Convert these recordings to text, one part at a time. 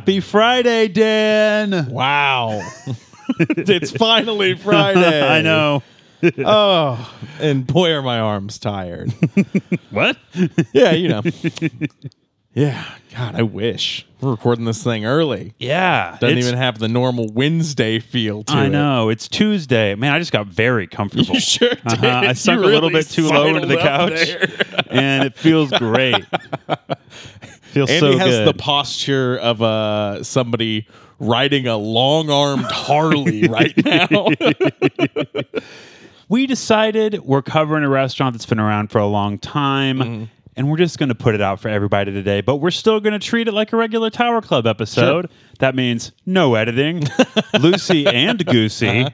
Happy Friday, Dan. Wow. it's finally Friday. I know. Oh, and boy, are my arms tired. What? yeah, you know. Yeah, God, I wish we're recording this thing early. Yeah. Doesn't it's- even have the normal Wednesday feel to I it. know. It's Tuesday. Man, I just got very comfortable. You sure did. Uh-huh. I You sunk a little really bit too low into the sidled up couch, there. and it feels great. feels Andy so has good. the posture of uh, somebody riding a long-armed Harley right now. we decided we're covering a restaurant that's been around for a long time. And we're just going to put it out for everybody today, but we're still going to treat it like a regular Tower Club episode. That means no editing, Lucy and Goosey.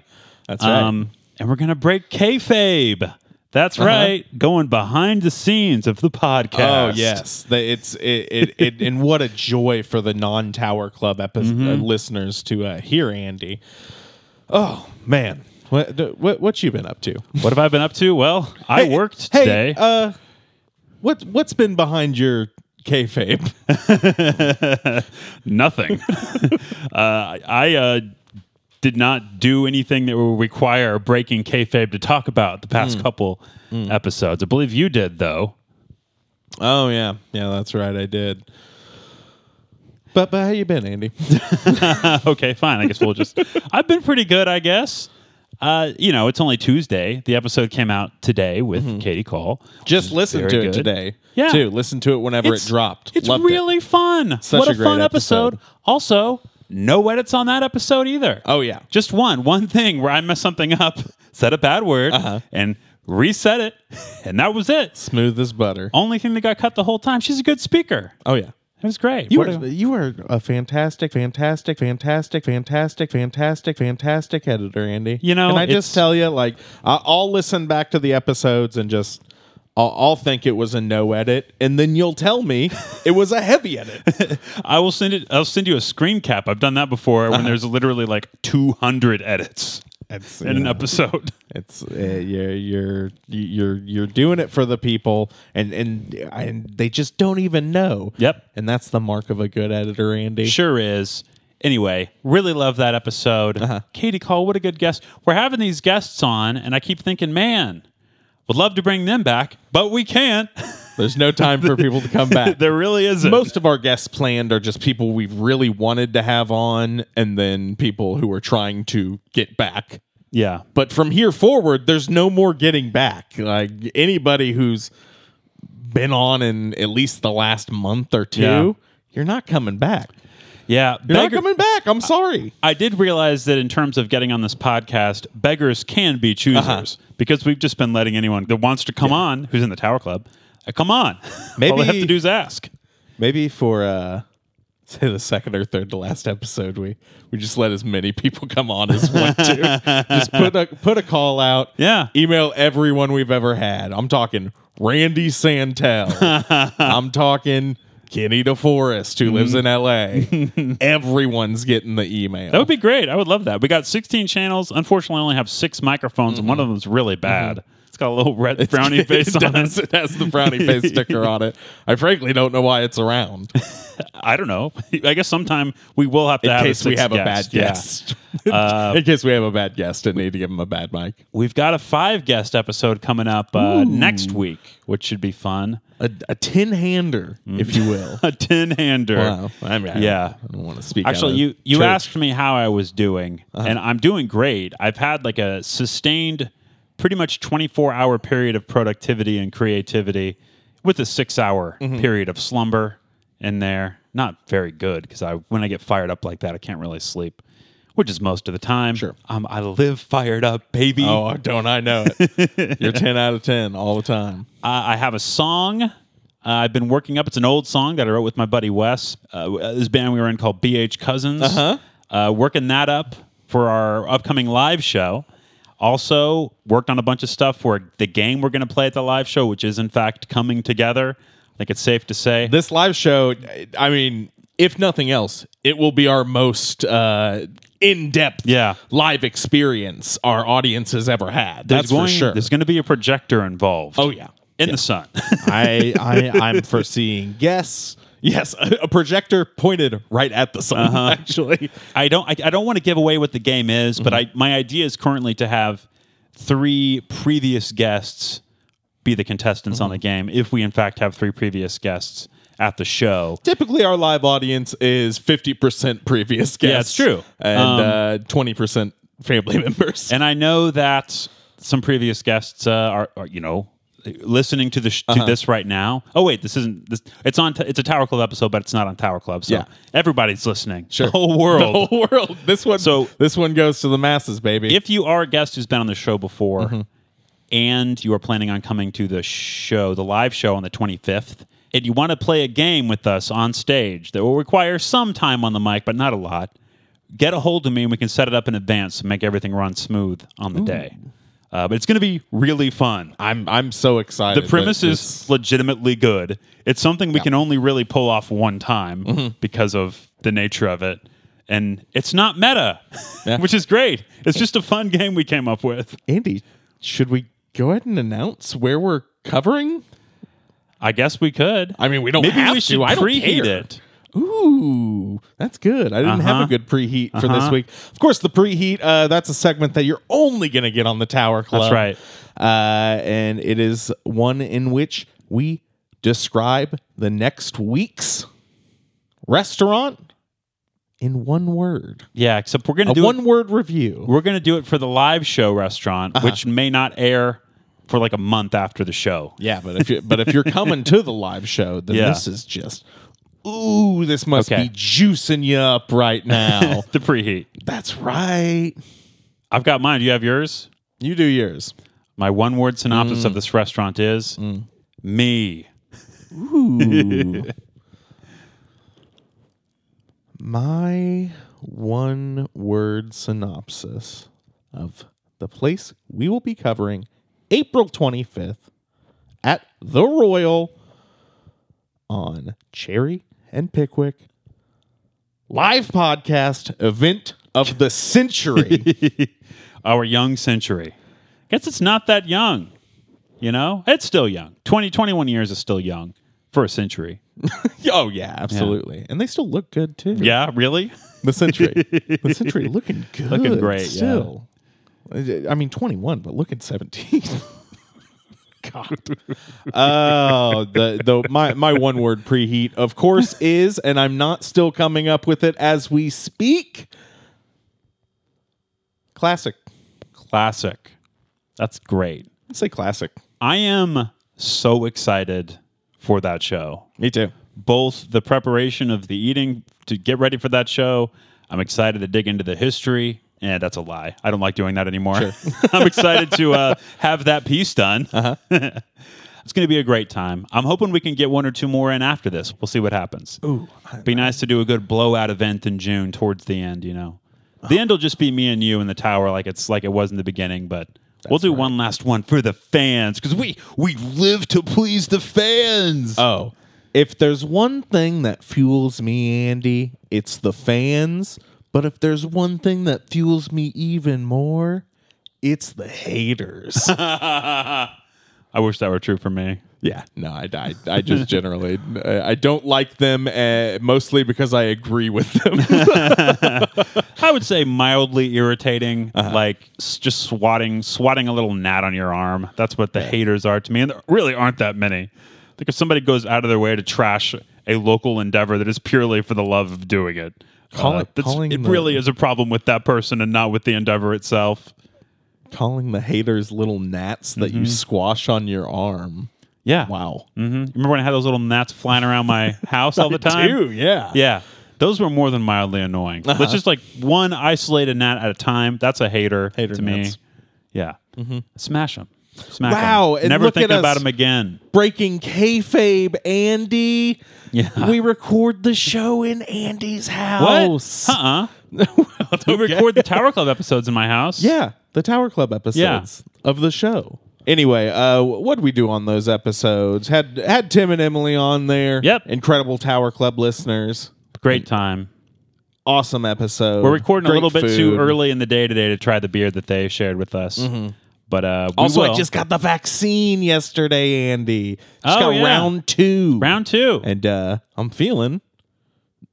That's right. Um, and we're going to break kayfabe. That's right, going behind the scenes of the podcast. Oh yes, The- it's it, it, it and what a joy for the non-Tower Club epi- Mm-hmm. uh, listeners to uh, hear Andy. Oh man, what, what what you been up to? What have I been up to? Well, I Hey, worked hey, today. Uh, what what's been behind your kayfabe? Nothing. uh, I uh, did not do anything that would require breaking kayfabe to talk about the Mm. past couple episodes. I believe you did, though. oh yeah, yeah, that's right, I did. But but how you been, Andy? okay, fine. I guess we'll just. I've been pretty good, I guess. Uh, you know, it's only Tuesday. The episode came out today with Katie Cole. Just listen very to it good. today. Yeah. too. Listen to it whenever it dropped. It's Loved it. really fun. Such what a a, great fun episode. episode. Also, no edits on that episode either. Oh yeah. Just one, one thing where I messed something up, said a bad word, Uh-huh. and reset it, and that was it. Smooth as butter. Only thing that got cut the whole time. She's a good speaker. Oh yeah. It was great. You What are a- you are a fantastic, fantastic, fantastic, fantastic, fantastic, fantastic editor, Andy. You know, and I just tell you, like, I- I'll listen back to the episodes and just. I'll, I'll think it was a no edit, and then you'll tell me it was a heavy edit. I will send it. I'll send you a screen cap. I've done that before when uh-huh. there's literally like 200 edits It's in an episode. It's uh, you're you're you're you're doing it for the people, and and and they just don't even know. Yep. and that's the mark of a good editor, Andy. Sure is. Anyway, really love that episode. Uh-huh. Katie Cole, what a good guest. We're having these guests on, and I keep thinking, man, would love to bring them back, but we can't. There's no time for people to come back. there really isn't. Most of our guests planned are just people we really wanted to have on, and then people who are trying to get back. yeah. But from here forward, there's no more getting back. Like anybody who's been on in at least the last month or two, Yeah. you're not coming back. Yeah. You're Beggar- not coming back. I'm sorry. I did realize that in terms of getting on this podcast, beggars can be choosers Uh-huh. because we've just been letting anyone that wants to come on, who's in the Tower Club, Uh, come on. Maybe All they have to do is ask. Maybe for uh say the second or third to last episode, we we just let as many people come on as want to. just put a put a call out. Yeah. Email everyone we've ever had. I'm talking Randy Santel. I'm talking Kenny DeForest, who lives mm-hmm. in LA. Everyone's getting the email. That would be great. I would love that. We got 16 channels. Unfortunately, I only have six microphones, and one mm-hmm. of them's really mm-hmm. bad. It's got a little red brownie face it on does. it. It has the brownie face sticker on it. I frankly don't know why it's around. I don't know. I guess sometime we will have to In have case we have a bad guest. Yeah. Uh, in case we have a bad guest and need to give him a bad mic. We've got a five guest episode coming up uh, next week, which should be fun. A, a tin hander, if you will. A tin hander. wow. I mean, Yeah. I don't want to speak. Actually, you you church. asked me how I was doing, Uh-huh. and I'm doing great. I've had like a sustained, pretty much 24 hour period of productivity and creativity, with a six hour Mm-hmm. period of slumber in there. Not very good because I when I get fired up like that, I can't really sleep, which is most of the time. Sure. um, I live fired up, baby. Oh, don't I know it? You're ten out of ten all the time. Uh, I have a song uh, I've been working up. It's an old song that I wrote with my buddy Wes. Uh, this band we were in called BH Cousins. Uh-huh. working that up for our upcoming live show. Also worked on a bunch of stuff for the game we're going to play at the live show, which is in fact coming together. I think it's safe to say. This live show, I mean, if nothing else, it will be our most uh, in-depth Yeah. live experience our audience has ever had. There's That's going, for sure. There's going to be a projector involved. oh yeah. in the sun. I, I I'm foreseeing guests. Yes, a, a projector pointed right at the sun. Uh-huh. Actually, I don't. I, I don't want to give away what the game is, but I my idea is currently to have three previous guests be the contestants on the game. If we in fact have three previous guests at the show, typically our live audience is fifty percent previous guests. Yeah, it's true. and Um, uh, twenty percent family members. and I know that some previous guests uh, are, are, you know, listening to the sh- to this right now. Oh wait, this isn't. This, it's on. T- it's a Tower Club episode, but it's not on Tower Club. So Yeah. everybody's listening. Sure. The whole world. the whole world. This one. So- this one goes to the masses, baby. if you are a guest who's been on the show before Mm-hmm. and you are planning on coming to the show, the live show on the 25th, and you want to play a game with us on stage that will require some time on the mic, but not a lot, get a hold of me and we can set it up in advance and make everything run smooth on the day. Uh, but it's going to be really fun. I'm I'm so excited. The premise is this- legitimately good. It's something we can only really pull off one time Mm-hmm. because of the nature of it. And it's not meta, Yeah. which is great. It's just a fun game we came up with. Andy. Should we go ahead and announce where we're covering? I guess we could. I mean, we don't Maybe have we to. should I don't preheat care. it. Ooh, that's good. I didn't have Uh-huh. a good preheat for this Uh-huh. week. Of course, the preheat, uh, that's a segment that you're only going to get on the Tower Club. That's right. Uh, and it is one in which we describe the next week's restaurant in one word. Yeah, except we're gonna do one it, word review. we're gonna do it for the live show restaurant, Uh-huh. which may not air for like a month after the show. Yeah, but if you but if you're coming to the live show, then Yeah. this is just ooh, this must Okay. be juicing you up right now. The preheat. That's right. I've got mine. Do you have yours? You do yours. My one word synopsis Mm. of this restaurant is me. Ooh. My one word synopsis of the place we will be covering April 25th at the Royal on Cherry and Pickwick live podcast event of the century. Our young century. Guess it's not that young. You know? It's still young. 20, 21 years is still young for a century. oh yeah, absolutely. And they still look good too. Yeah, really? The century. the century looking good. Looking great, yeah. Still. I mean, 21, but look at 17. God. Oh, the, the my, my one word preheat, of course, is, and I'm not still coming up with it as we speak. Classic. Classic. That's great. Let's say classic. I am so excited for that show. Me too. Both the preparation of the eating to get ready for that show. I'm excited to dig into the history. And that's a lie. I don't like doing that anymore. I'm excited to uh, have that piece done. Uh-huh. it's going to be a great time. I'm hoping we can get one or two more in after this. We'll see what happens. Ooh. Be nice to do a good blowout event in June towards the end, you know. The end will just be me and you in the tower like it's like it was in the beginning, but we'll do one last one for the fans because we we live to please the fans. Oh, if there's one thing that fuels me, Andy, it's the fans. But if there's one thing that fuels me even more, it's the haters. I wish that were true for me. yeah, no, I, I, I just generally I don't like them uh, mostly because I agree with them. I would say mildly irritating, Uh-huh. like s- just swatting swatting a little gnat on your arm. That's what the haters are to me, and there really aren't that many. Like if somebody goes out of their way to trash a local endeavor that is purely for the love of doing it, Call uh, it- calling it the- really is a problem with that person and not with the endeavor itself. Calling the haters little gnats that you squash on your arm. Yeah. Wow. hmm Remember when I had those little gnats flying around my house all the time? Dude, yeah. Yeah. Those were more than mildly annoying. Let's just like one isolated gnat at a time. That's a hater, Hater to gnats. me. Yeah. Smash them. Smack. Wow, and Never think about them again. Breaking kayfabe, Andy. Yeah. We record the show in Andy's house. What? Uh-uh. we record the Tower Club episodes in my house. Yeah, the Tower Club episodes of the show. Anyway, uh, what we do on those episodes? Had had Tim and Emily on there. Yep. incredible Tower Club listeners. Great time. Awesome episode. We're recording Great a little bit too early in the day today to try the beer that they shared with us. But uh, we Also, will. I just got the vaccine yesterday, Andy. Just Oh, got yeah. round two. round two. and uh, I'm feeling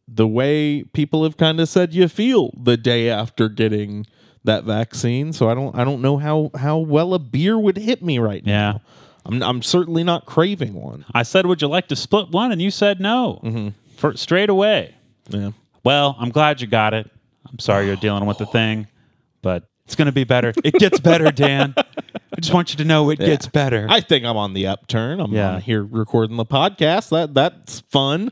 the way people have kind of said you feel the day after getting that vaccine. So I don't I don't know how how well a beer would hit me right Yeah. now. I'm I'm certainly not craving one. I said, "Would you like to split one?" And you said no, Mm-hmm. for straight away. Yeah. Well, I'm glad you got it. I'm sorry you're dealing with the thing, but it's going to be better. It gets better, Dan. I just want you to know it gets better. I think I'm on the upturn. I'm Yeah. on here recording the podcast. That that's fun.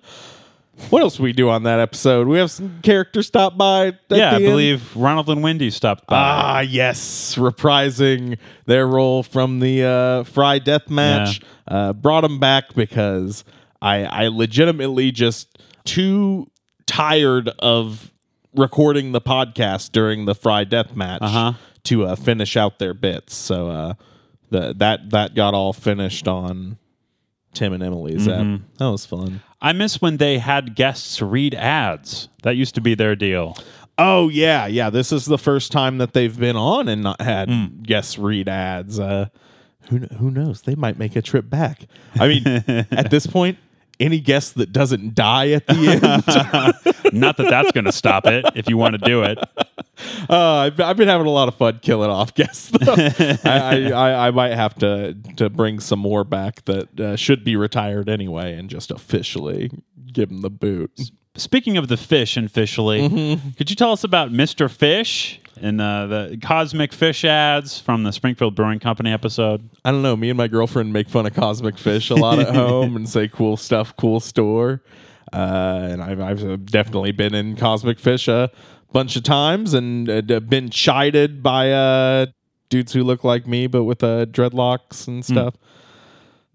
What else we do on that episode? We have some characters stop by. Yeah, I end. believe Ronald and Wendy stopped by. Ah, yes, reprising their role from the uh, Fry Death match. Uh, brought them back because I, I legitimately just too tired of recording the podcast during the Fry Death match Uh-huh. to uh, finish out their bits. So uh, the, that that got all finished on Tim and Emily's Mm-hmm. app. That was fun. I miss when they had guests read ads. That used to be their deal. Oh yeah, yeah. This is the first time that they've been on and not had Hmm. guest read ads. Uh, who who knows? They might make a trip back. I mean, at this point, any guest that doesn't die at the end. Not that that's going to stop it if you want to do it. uh, I've, I've been having a lot of fun killing off guests. Though. I, I, I might have to to bring some more back that uh, should be retired anyway, and just officially give them the boot. Speaking of the fish and fishly, Mm-hmm. could you tell us about Mr. Fish and uh, the cosmic fish ads from the Springfield Brewing Company episode? I don't know. Me and my girlfriend make fun of cosmic fish a lot at home and say cool stuff, cool store. Uh, and I've, I've definitely been in cosmic fish a bunch of times and uh, been chided by uh, dudes who look like me but with uh, dreadlocks and stuff.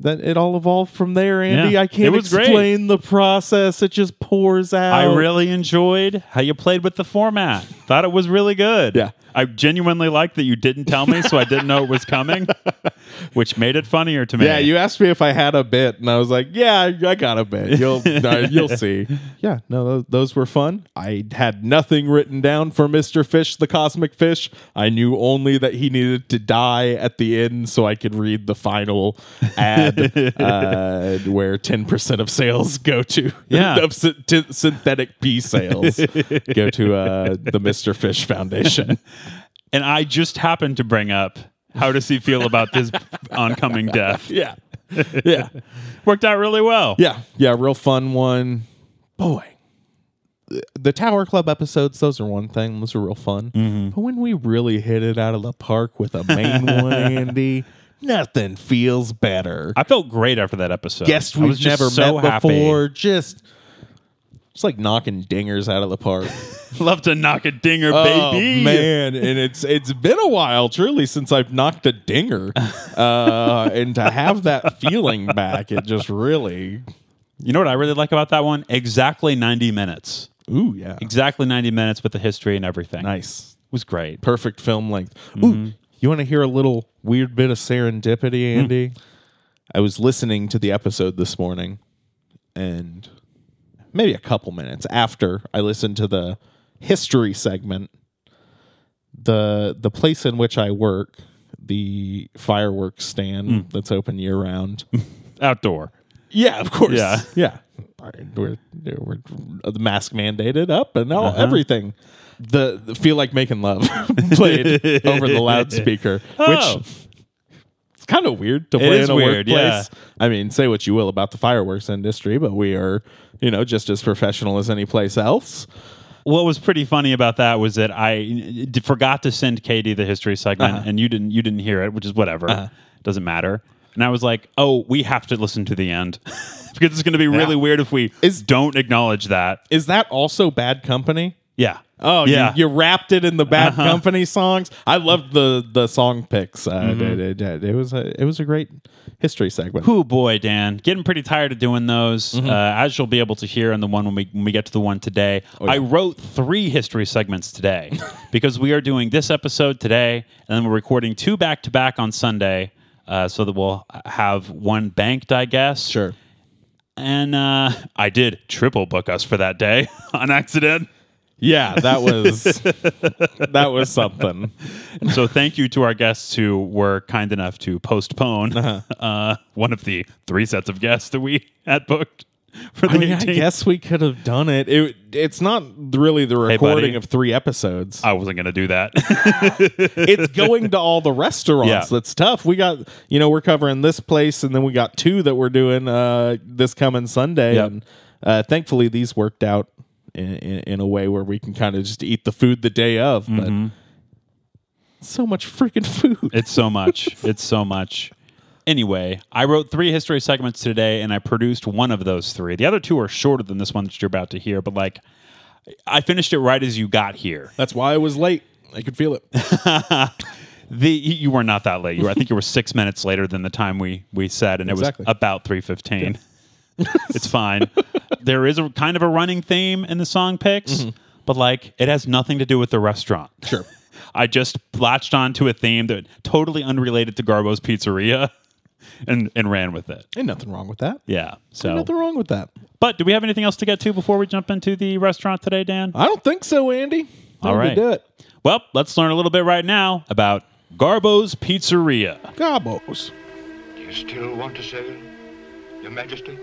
That it all evolved from there, Andy. Yeah, I can't was great. explain the process. It just pours out. I really enjoyed how you played with the format. Thought it was really good. Yeah. I genuinely like that you didn't tell me, so I didn't know it was coming, which made it funnier to me. Yeah, you asked me if I had a bit, and I was like, "Yeah, I, I got a bit. You'll no, you'll see." Yeah, no, those, those were fun. I had nothing written down for Mister Fish, the cosmic fish. I knew only that he needed to die at the end, so I could read the final ad uh, where ten percent of sales go to Yeah. of sy- synthetic pea sales go to uh, the Mister Fish Foundation. And I just happened to bring up how does he feel about this oncoming death. yeah, yeah. Worked out really well. Yeah, yeah, real fun one. Boy, the- Tower Club episodes, those are one thing. Those are real fun. Mm-hmm. But when we really hit it out of the park with a main one, Andy, nothing feels better. I felt great after that episode. Guests we've never so met happy. before, just it's like knocking dingers out of the park. Love to knock a dinger, Oh baby. man, and it's it's been a while, truly, since I've knocked a dinger, uh, and to have that feeling back, it just really, You know what I really like about that one? Exactly 90 minutes. ooh yeah, Exactly 90 minutes with the history and everything. nice. It was great. perfect film length. Mm-hmm. Ooh, you want to hear a little weird bit of serendipity, Hmm. Andy? I was listening to the episode this morning, and maybe a couple minutes after I listened to the history segment, the the place in which I work, the fireworks stand Hmm. that's open year round. Outdoor. Yeah, of course. Yeah. yeah. We're, we're the mask mandated up and all Uh-huh. everything. The, the feel like making love played over the loudspeaker, Oh. which it's kind of weird to play in a weird, workplace. I mean, say what you will about the fireworks industry, but we are, you know, just as professional as any place else. What was pretty funny about that was that I d- forgot to send Katie the history segment, Uh-huh. and you didn't. You didn't hear it, which is whatever. Doesn't matter. And I was like, "Oh, we have to listen to the end because it's going to be really weird if we Is- don't acknowledge that." Is that also bad company? Yeah. Oh, yeah. you, you wrapped it in the Bad Uh-huh. Company songs. I loved the the song picks. Uh, Mm-hmm. it, it- it was a it was a great history segment. Oh boy, Dan, getting pretty tired of doing those. Mm-hmm. Uh, as you'll be able to hear in the one when we when we get to the one today, Oh, I wrote three history segments today because we are doing this episode today, and then we're recording two back to back on Sunday, uh, so that we'll have one banked, I guess. Sure. and uh, I did triple book us for that day on accident. Yeah, that was that was something. So thank you to our guests who were kind enough to postpone Uh-huh. uh, one of the three sets of guests that we had booked for the I mean, I guess we could have done it. it. It's not really the recording of three episodes. I wasn't going to do that. it's going to all the restaurants. Yeah. That's tough. We got, you know, we're covering this place, and then we got two that we're doing uh, this coming Sunday. Yep. And uh, thankfully, these worked out in, in, a way where we can kind of just eat the food the day of. But mm-hmm. so much freaking food. It's so much. It's so much. Anyway, I wrote three history segments today and I produced one of those three. The other two are shorter than this one that you're about to hear, but like I finished it right as you got here. That's why I was late. I could feel it. The you were not that late. You were, I think you were six minutes later than the time we we said, and it was about three fifteen. It's fine. There is a kind of a running theme in the song picks, mm-hmm. but like it has nothing to do with the restaurant. Sure. I just latched onto a theme that totally unrelated to Garbo's Pizzeria, and and ran with it. Ain't nothing wrong with that. Yeah. Ain't So, nothing wrong with that. but do we have anything else to get to before we jump into the restaurant today, Dan? I don't think so, Andy. All Time to right. do it. Well, let's learn a little bit right now about Garbo's Pizzeria. Garbo's. Do you still want to sail, Your Majesty?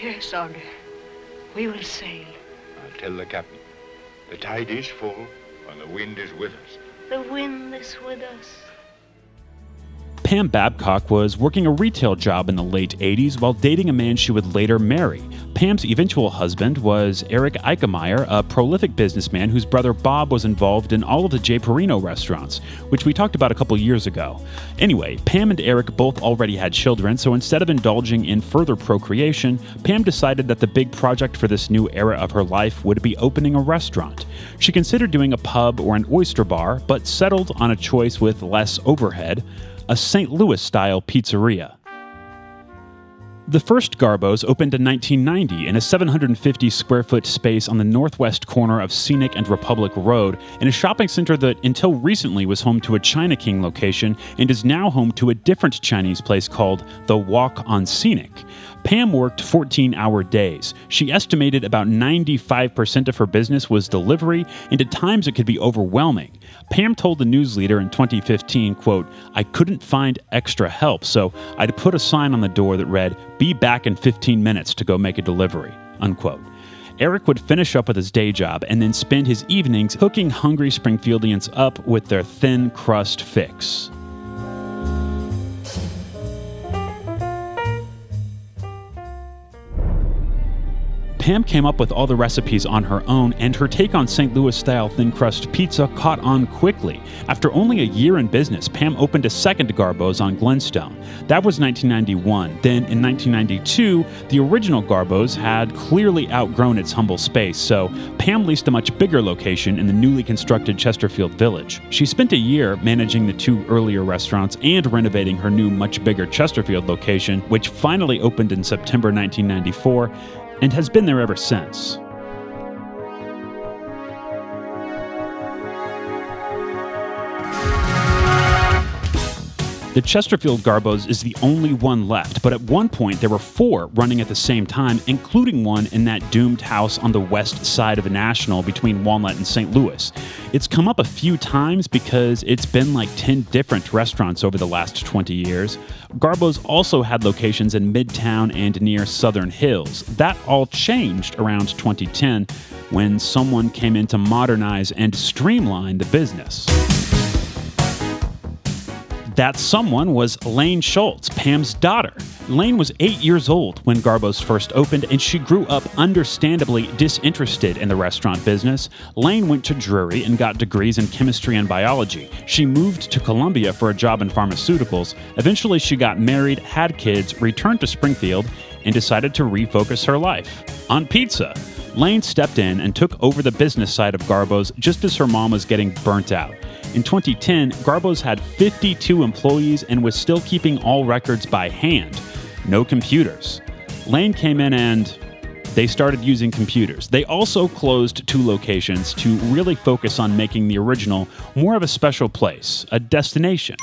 Yes, Augur. We will sail. I'll tell the captain. The tide is full, and the wind is with us. The wind is with us. Pam Babcock was working a retail job in the late 80s while dating a man she would later marry. Pam's eventual husband was Eric Eikemeyer, a prolific businessman whose brother Bob was involved in all of the J. Parino restaurants, which we talked about a couple years ago. Anyway, Pam and Eric both already had children, so instead of indulging in further procreation, Pam decided that the big project for this new era of her life would be opening a restaurant. She considered doing a pub or an oyster bar, but settled on a choice with less overhead a St. Louis style pizzeria. The first Garbo's opened in 1990 in a 750 square foot space on the northwest corner of Scenic and Republic Road in a shopping center that until recently was home to a China King location and is now home to a different Chinese place called The Walk on Scenic. Pam worked 14 hour days. She estimated about 95% of her business was delivery, and at times it could be overwhelming. Pam told the news leader in 2015, quote, I couldn't find extra help, so I'd put a sign on the door that read, Be back in 15 minutes to go make a delivery, unquote. Eric would finish up with his day job and then spend his evenings hooking hungry Springfieldians up with their thin crust fix. Pam came up with all the recipes on her own, and her take on St. Louis style thin crust pizza caught on quickly. After only a year in business, Pam opened a second Garbo's on Glenstone. That was 1991. Then in 1992, the original Garbo's had clearly outgrown its humble space, so Pam leased a much bigger location in the newly constructed Chesterfield Village. She spent a year managing the two earlier restaurants and renovating her new, much bigger Chesterfield location, which finally opened in September 1994 and has been there ever since. The Chesterfield Garbos is the only one left, but at one point there were four running at the same time, including one in that doomed house on the west side of National between Walnut and St. Louis. It's come up a few times because it's been like 10 different restaurants over the last 20 years. Garbo's also had locations in Midtown and near Southern Hills. That all changed around 2010 when someone came in to modernize and streamline the business. That someone was Lane Schultz, Pam's daughter. Lane was eight years old when Garbo's first opened, and she grew up understandably disinterested in the restaurant business. Lane went to Drury and got degrees in chemistry and biology. She moved to Columbia for a job in pharmaceuticals. Eventually, she got married, had kids, returned to Springfield, and decided to refocus her life on pizza. Lane stepped in and took over the business side of Garbo's just as her mom was getting burnt out. In 2010, Garbo's had 52 employees and was still keeping all records by hand. No computers. Lane came in and they started using computers. They also closed two locations to really focus on making the original more of a special place, a destination.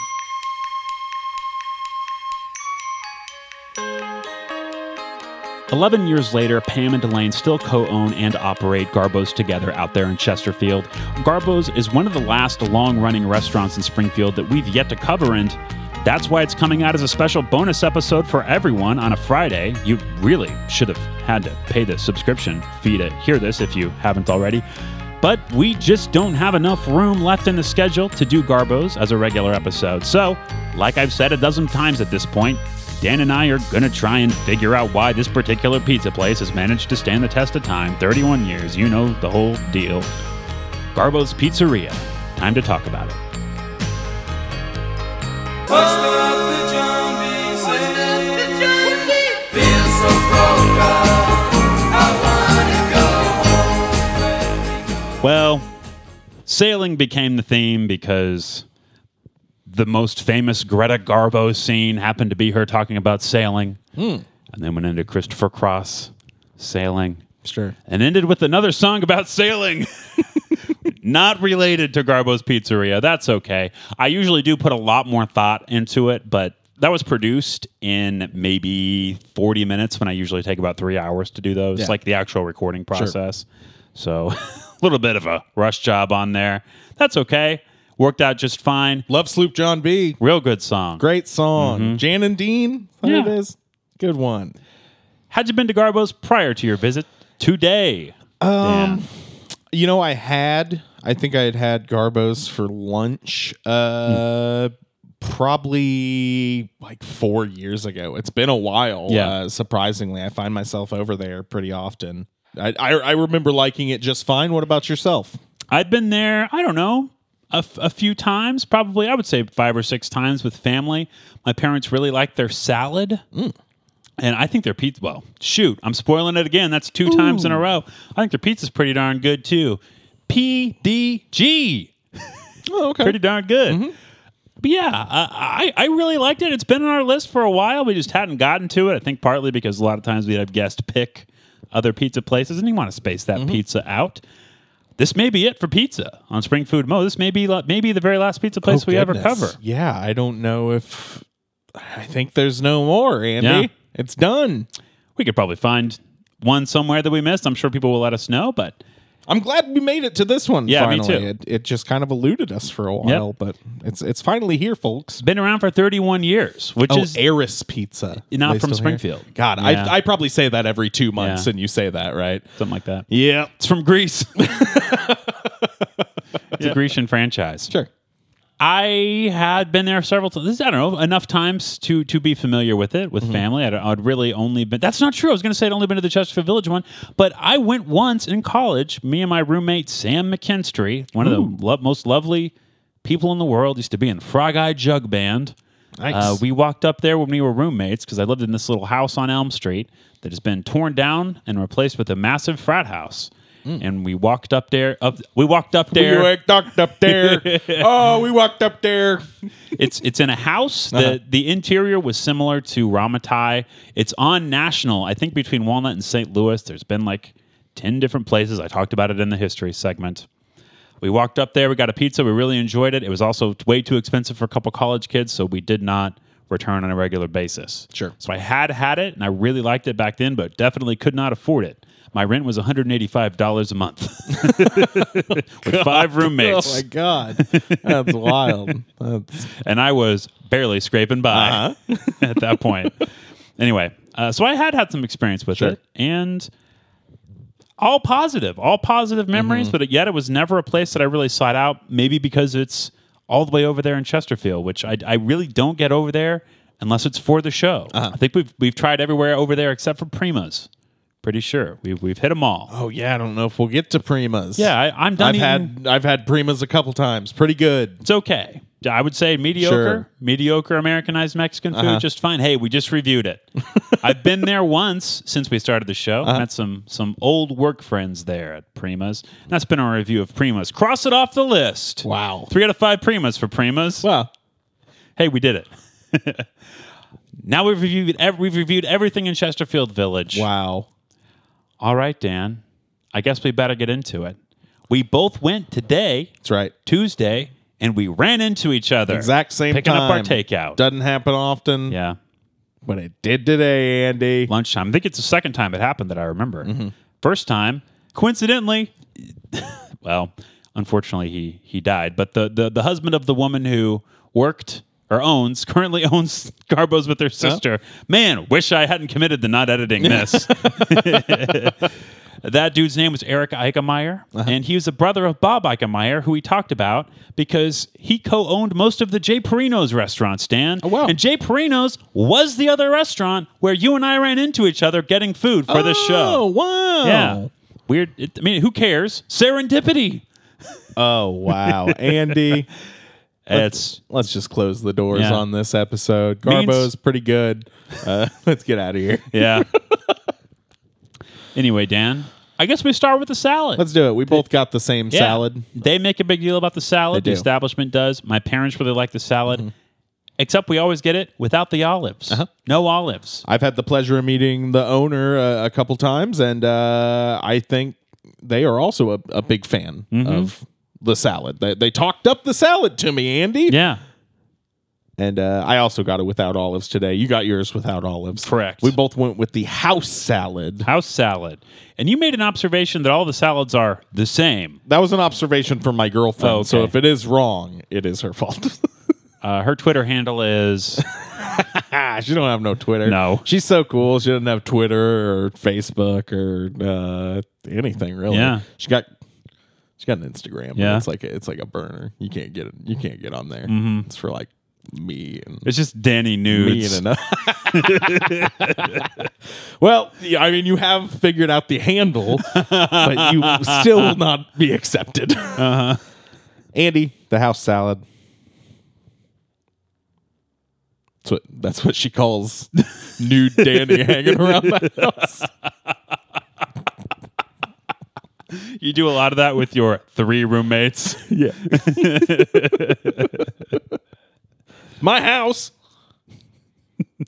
Eleven years later, Pam and Delane still co own and operate Garbo's together out there in Chesterfield. Garbo's is one of the last long running restaurants in Springfield that we've yet to cover, and that's why it's coming out as a special bonus episode for everyone on a Friday. You really should have had to pay the subscription fee to hear this if you haven't already. But we just don't have enough room left in the schedule to do Garbo's as a regular episode. So, like I've said a dozen times at this point, Dan and I are going to try and figure out why this particular pizza place has managed to stand the test of time 31 years. You know the whole deal. Garbo's Pizzeria. Time to talk about it. Well, sailing became the theme because the most famous Greta Garbo scene happened to be her talking about sailing. Hmm. And then went into Christopher Cross sailing. Sure. And ended with another song about sailing. Not related to Garbo's Pizzeria. That's okay. I usually do put a lot more thought into it, but that was produced in maybe 40 minutes when I usually take about three hours to do those, Yeah. like the actual recording process. So a little bit of a rush job on there. That's okay. Worked out just fine. Love Sloop John B. Real good song. Great song. Jan and Dean. Is that what Yeah. it is? Good one. Had you been to Garbo's prior to your visit today? Um, You know, I had, I think I had had Garbo's for lunch uh, probably like four years ago. It's been a while. Yeah. Uh, surprisingly, I find myself over there pretty often. I, I, I remember liking it just fine. What about yourself? I'd been there, I don't know, a, f- a few times, probably, I would say five or six times with family. My parents really liked their salad. Mm. And I think their pizza, well, shoot, I'm spoiling it again. That's two times in a row. I think their pizza's pretty darn good too. PDG. Oh, okay. Pretty darn good. Mm-hmm. But yeah, I, I I really liked it. It's been on our list for a while. We just hadn't gotten to it. I think partly because a lot of times we'd have guests pick other pizza places, and you want to space that mm-hmm. pizza out. This may be it for pizza on Spring Food Mo. This may be maybe the very last pizza place Oh, we ever cover. Yeah, I don't know if. I think there's no more, Andy. Yeah. It's done. We could probably find one somewhere that we missed. I'm sure people will let us know, but I'm glad we made it to this one. Yeah, me finally. too. It, it just kind of eluded us for a while, but it's it's finally here, folks. been around for 31 years, which Oh, is Eris Pizza. Not from still here? Springfield. God, Yeah. I I probably say that every two months, Yeah. and you say that right. something like that. Yeah, It's from Greece. it's a Grecian franchise. sure. I had been there several times. I don't know enough times to to be familiar with it with family. I'd, I'd really only been. That's not true. I was going to say I'd only been to the Chesterfield Village one, but I went once in college. Me and my roommate Sam McKinstry, one of the lo- most lovely people in the world, used to be in Frog Eye Jug Band. Nice. Uh, we walked up there when we were roommates because I lived in this little house on Elm Street that has been torn down and replaced with a massive frat house. Mm. And we walked up there. Up, we walked up there. We walked up there. oh, we walked up there. it's it's in a house. The uh-huh. the interior was similar to Ramatai. It's on National. I think between Walnut and St. Louis. There's been like ten different places. I talked about it in the history segment. We walked up there. We got a pizza. We really enjoyed it. It was also way too expensive for a couple college kids, so we did not return on a regular basis. Sure. So I had had it, and I really liked it back then, but definitely could not afford it. My rent was $185 a month with five roommates. Oh my god, that's wild. That's, and I was barely scraping by uh-huh. at that point. Anyway, uh, so I had had some experience with Sure. it, and all positive, all positive mm-hmm. memories. But yet, it was never a place that I really sought out. Maybe because it's all the way over there in Chesterfield, which I, I really don't get over there unless it's for the show. Uh-huh. I think we've we've tried everywhere over there except for Prima's. Pretty sure we've we've hit them all. oh yeah, I don't know if we'll get to Primas. Yeah, I, I'm done. I've eating- had I've had Primas a couple times. Pretty good. It's okay. I would say mediocre, Sure. mediocre Americanized Mexican food, Uh-huh. just fine. Hey, we just reviewed it. I've been there once since we started the show. Uh-huh. Met some some old work friends there at Prima's. That's been our review of Prima's. Cross it off the list. Wow. Three out of five Primas for Prima's. Well, hey, we did it. now we've reviewed ev- we've reviewed everything in Chesterfield Village. wow. All right, Dan. I guess we better get into it. We both went today, That's right. Tuesday, and we ran into each other. Exact same time. Picking time. up our takeout. Doesn't happen often. yeah. But it did today, Andy. Lunchtime. I think it's the second time it happened that I remember. Mm-hmm. First time, coincidentally, well, unfortunately he he died, but the, the the husband of the woman who worked or owns currently owns Garbos with their sister. Man, wish I hadn't committed to not editing this. That dude's name was Eric Eickemeyer, Uh-huh. and he was the brother of Bob Eickemeyer, who we talked about because he co-owned most of the Jay Parino's restaurant stand. Oh, wow. And Jay Parino's was the other restaurant where you and I ran into each other getting food for this show. Oh, wow. Yeah, weird. I mean, who cares? Serendipity. Oh, wow. Andy, It's let's just close the doors Yeah. on this episode. Means- Garbo's pretty good. Uh, let's get out of here. yeah. anyway, Dan, I guess we start with the salad. Let's do it. We both got the same Yeah. salad. They make a big deal about the salad. The establishment does. My parents really like the salad. Except we always get it without the olives. Uh-huh. No olives. I've had the pleasure of meeting the owner uh, a couple times, and uh, I think they are also a, a big fan Mm-hmm. of the salad. They, they talked up the salad to me, Andy. Yeah. And uh, I also got it without olives today. You got yours without olives. Correct. We both went with the house salad. House salad. And you made an observation that all the salads are the same. That was an observation from my girlfriend. Oh, So if it is wrong, it is her fault. Uh, her Twitter handle is she don't have no Twitter. No. she's so cool. She doesn't have Twitter or Facebook or uh, anything really. Yeah. she got she got an Instagram. but Yeah. it's like a, it's like a burner. You can't get it. You can't get on there. Mm-hmm. It's for like me and it's just Danny me nudes. and well, I mean, you have figured out the handle, but you still will not be accepted. Uh-huh. Andy, the house salad. That's what that's what she calls nude Danny hanging around the house. You do a lot of that with your three roommates. Yeah. My house.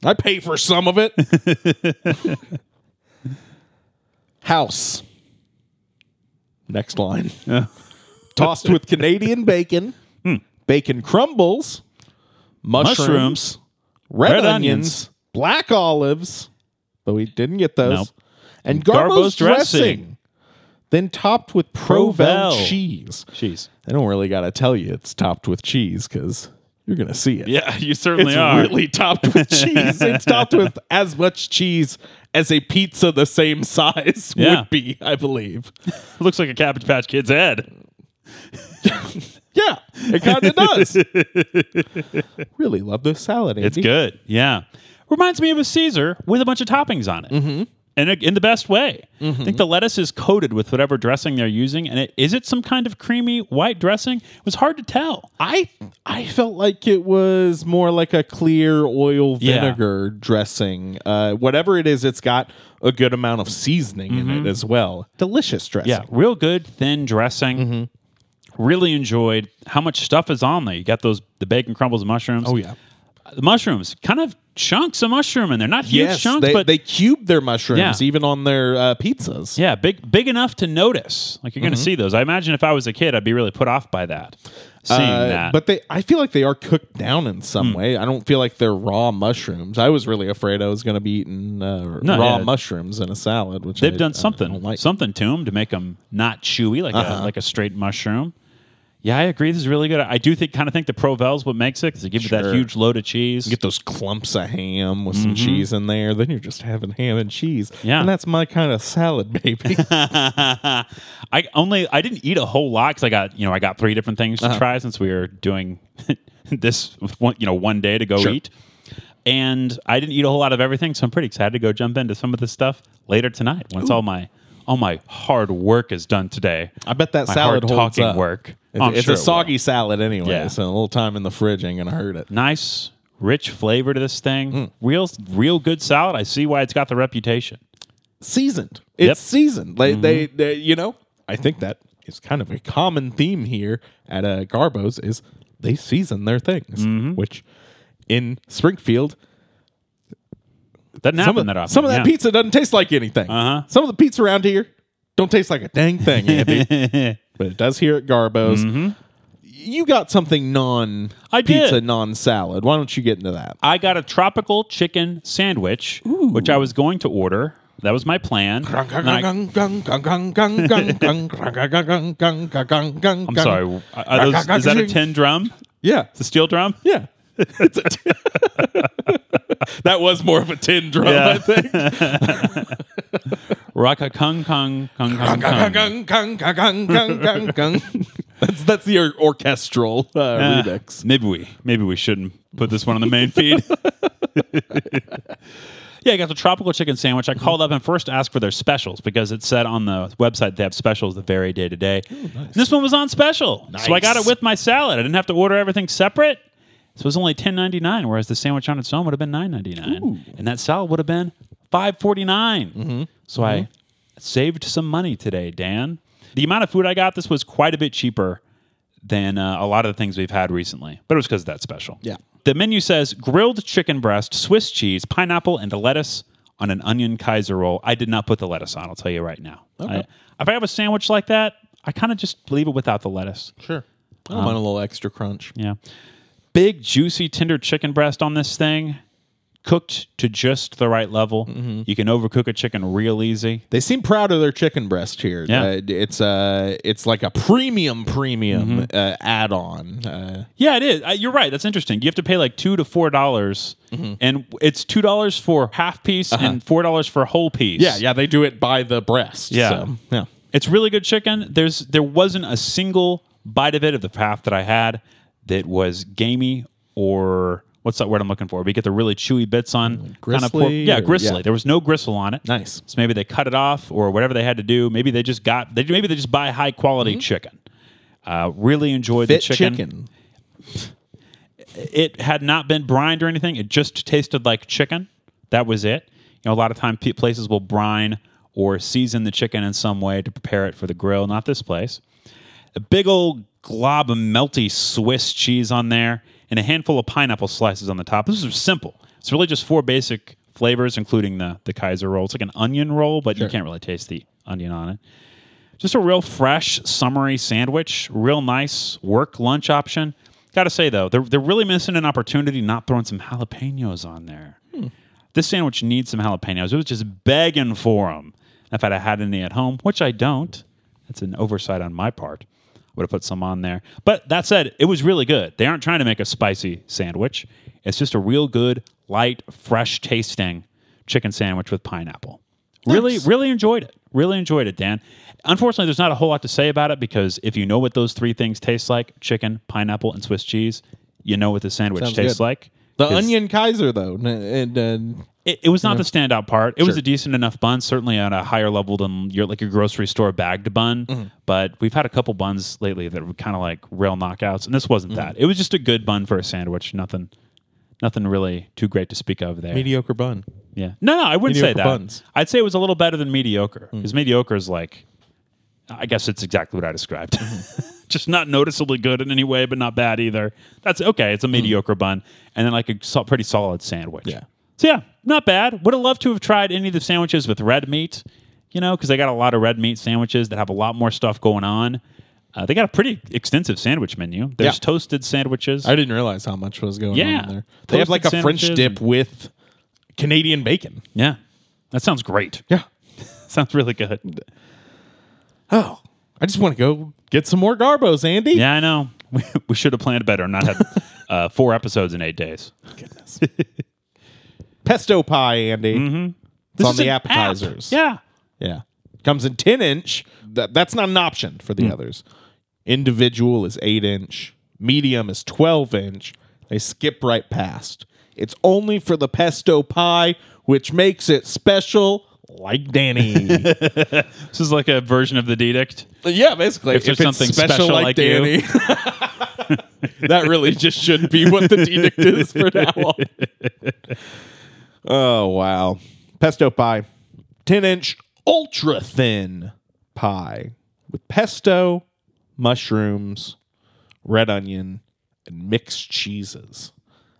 I pay for some of it. house. Next line. Tossed with Canadian bacon, hmm. bacon crumbles, mushrooms, Mushrooms, red, red onions, onions. black olives, but we didn't get those, Nope. and Garbo's Garbo's dressing. dressing. Then topped with Provel Provel. cheese. Jeez. I don't really got to tell you it's topped with cheese because you're going to see it. Yeah, you certainly It's are. really topped with cheese. it's topped with as much cheese as a pizza the same size Yeah. would be, I believe. looks like a Cabbage Patch Kid's head. Yeah, it kind of does. really love this salad. It's good. Yeah. Reminds me of a Caesar with a bunch of toppings on it. Mm-hmm. And in the best way. I think mm-hmm. the lettuce is coated with whatever dressing they're using. And it, is it some kind of creamy white dressing? It was hard to tell. I I felt like it was more like a clear oil Yeah. vinegar dressing. Uh, whatever it is, it's got a good amount of seasoning in it mm-hmm. as well. Delicious dressing. Yeah, real good thin dressing. Mm-hmm. Really enjoyed how much stuff is on there. You got those the bacon crumbles and mushrooms. Oh yeah. The mushrooms, kind of chunks of mushroom in there. Not huge Yes, chunks, they, but they cube their mushrooms Yeah. even on their uh, pizzas. yeah, big big enough to notice. Like you're going to see those. I imagine if I was a kid, I'd be really put off by that. Seeing Uh, that, But they, I feel like they are cooked down in some Hmm. way. I don't feel like they're raw mushrooms. I was really afraid I was going to be eating uh, No, raw yeah. mushrooms in a salad, which they've I- done something like. something to them to make them not chewy like Uh-huh. a like a straight mushroom. Yeah, I agree. This is really good. I do think kind of think the Provel's what makes it because it gives you that Sure. huge load of cheese. You get those clumps of ham with some cheese in there. Then you're just having ham and cheese. Mm-hmm. Yeah. and that's my kind of salad, baby. I only I didn't eat a whole lot because I got you know I got three different things Uh-huh. to try since we were doing this with one you know one day to go Sure. eat, and I didn't eat a whole lot of everything, so I'm pretty excited to go jump into some of this stuff later tonight once all my all my hard work is done today. I bet that My salad hard holds talking up. work. It's, I'm it's sure a it will. soggy salad anyway, Yeah. so a little time in the fridge ain't gonna hurt it. Nice, rich flavor to this thing. Mm. Real, real good salad. I see why it's got the reputation. seasoned. It's Yep. seasoned. Like they, they, you know, I think that is kind of a common theme here at uh, Garbo's is they season their things, which in Springfield, Doesn't some happen of, that often. some of that yeah. pizza doesn't taste like anything. Uh-huh. Some of the pizza around here don't taste like a dang thing, Andy. but it does here at Garbo's. You got something non Mm-hmm. Pizza, non salad. Why don't you get into that? I got a tropical chicken sandwich, which I was going to order. That was my plan. And I- I'm I'm sorry. Those, is that a tin drum? Yeah. It's a steel drum? Yeah. It's a tin- that was more of a tin drum, Yeah. I think. Raka kung kung kung kung kung. That's that's the or- orchestral uh, Ah, remix. Maybe we maybe we shouldn't put this one on the main feed. yeah, I got the tropical chicken sandwich. I called up and first asked for their specials because it said on the website they have specials that vary day to day. And This one was on special, so I got it Nice. with my salad. I didn't have to order everything separate. So it was only ten ninety nine, whereas the sandwich on its own would have been nine ninety nine, and that salad would have been five forty mm-hmm. So I mm-hmm. saved some money today, Dan. The amount of food I got, this was quite a bit cheaper than uh, a lot of the things we've had recently, but it was because of that special. Yeah. The menu says grilled chicken breast, Swiss cheese, pineapple, and lettuce on an onion Kaiser roll. I did not put the lettuce on. I'll tell you right now. I- if I have a sandwich like that, I kind of just leave it without the lettuce. Sure. I um, want a little extra crunch. Yeah. Big, juicy, tender chicken breast on this thing, cooked to just the right level. Mm-hmm. You can overcook a chicken real easy. They seem proud of their chicken breast here. Yeah. Uh, it's uh, it's like a premium premium Mm-hmm. uh, add-on. Uh, Yeah, it is. Uh, you're right. That's interesting. You have to pay like two to four dollars, Mm-hmm. and it's two dollars for half piece and four dollars for whole piece. Uh-huh. yeah, yeah, they do it by the breast. Yeah. so, yeah. It's really good chicken. There's there wasn't a single bite of it of the half that I had that was gamey or what's that word I'm looking for? We get the really chewy bits on kind of pork. Mm, gristly Yeah, or- gristly. yeah. There was no gristle on it. Nice. So maybe they cut it off or whatever they had to do. Maybe they just got they maybe they just buy high quality chicken. Uh, really enjoyed Mm-hmm. Fit the chicken. chicken. It had not been brined or anything. It just tasted like chicken. That was it. You know, a lot of time places will brine or season the chicken in some way to prepare it for the grill. Not this place. A big old glob of melty Swiss cheese on there, and a handful of pineapple slices on the top. This is simple. It's really just four basic flavors, including the the Kaiser roll. It's like an onion roll, but you can't really taste the onion on it. Just a real fresh, summery sandwich. Real nice work lunch option. Got to say though, they're they're really missing an opportunity not throwing some jalapenos on there. Hmm. This sandwich needs some jalapenos. It was just begging for them. If I'd have had any at home, which I don't, that's an oversight on my part. Would have put some on there. But that said, it was really good. They aren't trying to make a spicy sandwich. It's just a real good, light, fresh tasting chicken sandwich with pineapple. Really, really enjoyed it. Really enjoyed it, Dan. Unfortunately, there's not a whole lot to say about it because if you know what those three things taste like chicken, pineapple, and Swiss cheese you know what the sandwich Sounds tastes good. like. The onion Kaiser though, n- and, and It, it was not the standout part. It was Sure. a decent enough bun, certainly at a higher level than your like your grocery store bagged bun. Mm-hmm. But we've had a couple buns lately that were kind of like real knockouts, and this wasn't Mm-hmm. that. It was just a good bun for a sandwich. Nothing, nothing really too great to speak of there. mediocre bun. Yeah. No, no, I wouldn't say Mediocre that. buns. I'd say it was a little better than mediocre because mediocre is like, I guess it's exactly what I described. Just not noticeably good in any way, but not bad either. That's okay. It's a mediocre bun, and then like a so- pretty solid sandwich. Hmm. Yeah. So yeah, not bad. Would have loved to have tried any of the sandwiches with red meat. You know, because they got a lot of red meat sandwiches that have a lot more stuff going on. Uh, they got a pretty extensive sandwich menu. There's Yeah. toasted sandwiches. I didn't realize how much was going Yeah. on there. They have like a Toasted French sandwiches dip with Canadian bacon. yeah, that sounds great. Yeah. Sounds really good. Oh, I just want to go get some more Garbo's, Andy. Yeah, I know. We, we should have planned better and not had uh, four episodes in eight days. Goodness. Pesto pie, Andy. Mm-hmm. It's This on is the an app. appetizers. Yeah. Yeah. Comes in 10 inch. That, that's not an option for the others. Individual is 8 inch. Medium is 12 inch. They skip right past. It's only for the pesto pie, which makes it special like Danny. This is like a version of the Dedict. yeah, basically. If there's something special like you. that really just shouldn't be what the edict is for now on. Oh, wow. Pesto pie. 10 inch ultra thin pie with pesto, mushrooms, red onion, and mixed cheeses.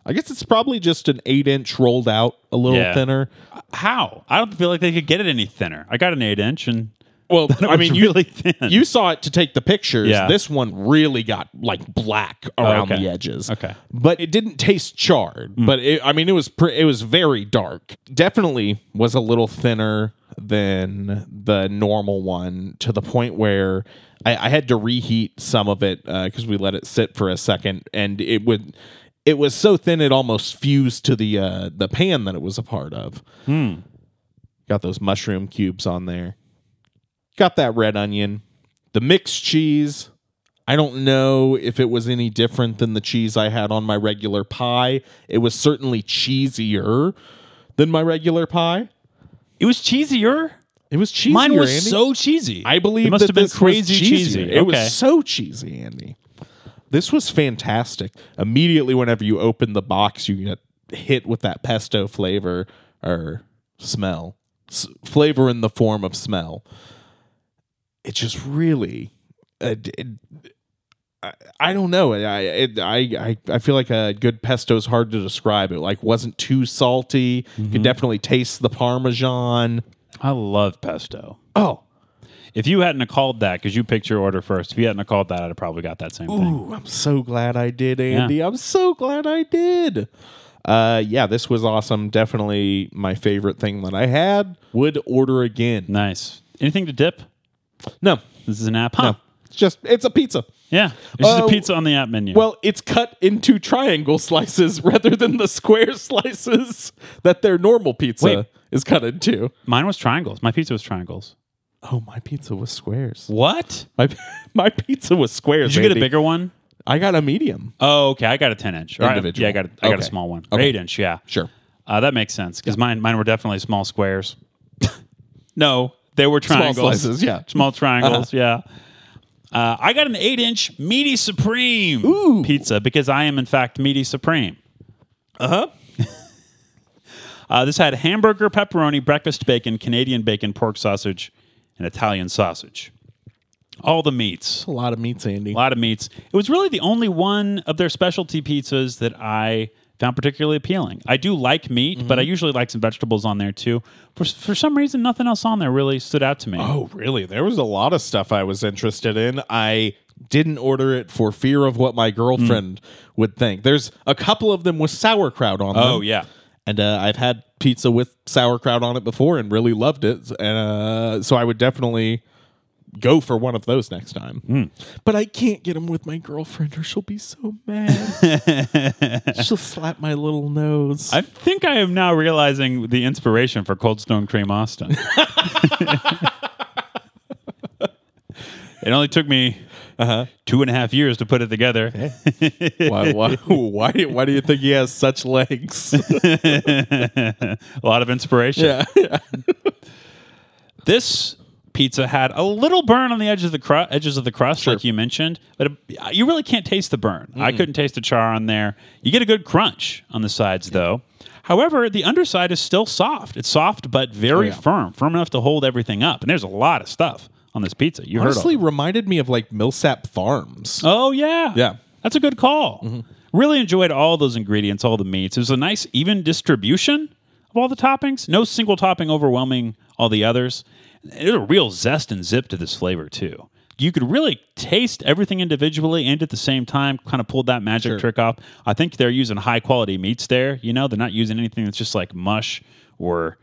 I guess it's probably just an eight inch rolled out a little Yeah. thinner. How? I don't feel like they could get it any thinner. I got an eight inch, and Well, I mean, you really thin. you saw it to take the pictures. Yeah. This one really got like black oh, around okay. the edges. Okay. but it didn't taste charred. Mm. But it, I mean, it was pre- it was very dark. Definitely was a little thinner than the normal one to the point where I, I had to reheat some of it uh, because we let it sit for a second, and it would. It was so thin it almost fused to the uh, the pan that it was a part of. Got those mushroom cubes on there. Got that red onion. The mixed cheese. I don't know if it was any different than the cheese I had on my regular pie. It was certainly cheesier than my regular pie. it was cheesier. It was cheesier. Mine was Andy. so cheesy. I believe it must have been crazy cheesy. It okay. was so cheesy, Andy. This was fantastic. Immediately, whenever you open the box, you get hit with that pesto flavor or smell, S- flavor in the form of smell. It just really, uh, d- it, I, I don't know. I, it, I I I feel like a good pesto is hard to describe. It like wasn't too salty. You Mm-hmm. could definitely taste the parmesan. I love pesto. Oh, If you hadn't have called that, because you picked your order first, if you hadn't have called that, I'd have probably got that same thing. Ooh, I'm so glad I did, Andy. I'm so glad I did. Uh, yeah, this was awesome. Definitely my favorite thing that I had. Would order again. Nice. Anything to dip? No, This is an app, huh? no, it's just it's a pizza. Yeah, it's just Oh, a pizza on the app menu. Well, it's cut into triangle slices rather than the square slices that their normal pizza Wait. is cut into. mine was triangles. My pizza was triangles. Oh, my pizza was squares. What? My my pizza was squares. Did you get a Andy. bigger one? I got a medium. Oh, okay. I got a ten inch. All right. Individual. Yeah, I got a, I got a small one. Okay. Eight inch. Yeah. Sure. Uh, that makes sense because mine mine were definitely small squares. no, they were Small triangles. slices, yeah. small triangles. Yeah. Uh, I got an eight inch meaty supreme pizza because I am in fact meaty supreme. Uh-huh. Uh, this had hamburger, pepperoni, breakfast bacon, Canadian bacon, pork sausage, and Italian sausage. All the meats. A lot of meats, Andy. A lot of meats. It was really the only one of their specialty pizzas that I found particularly appealing. I do like meat, but I Mm-hmm. usually like some vegetables on there too. For, for some reason, nothing else on there really stood out to me. Oh, really? There was a lot of stuff I was interested in. I didn't order it for fear of what my girlfriend would think. There's a couple of them with sauerkraut on them. Oh, yeah. And uh, I've had pizza with sauerkraut on it before and really loved it. And uh, so I would definitely go for one of those next time. Hmm. But I can't get them with my girlfriend or she'll be so mad. she'll slap my little nose. I think I am now realizing the inspiration for Cold Stone Cream Austin. it only took me Uh-huh. two and a half years to put it together. why, why, why, do- why do you think he has such legs? a lot of inspiration. yeah. This pizza had a little burn on the edge of the cru- edges of the crust, like you mentioned, but it, you really can't taste the burn. I couldn't taste the char on there. You get a good crunch on the sides, though. However, the underside is still soft. It's soft but very Oh, yeah. firm, firm enough to hold everything up. And there's a lot of stuff on this pizza. You Honestly, heard of. reminded me of like Millsap Farms. Oh yeah, Yeah. That's a good call. Mm-hmm. Really enjoyed all those ingredients, all the meats. It was a nice even distribution of all the toppings. No single topping overwhelming all the others. There's a real zest and zip to this flavor too. You could really taste everything individually and at the same time kind of pulled that magic Sure. trick off. I think they're using high quality meats there. You know, they're not using anything that's just like mush or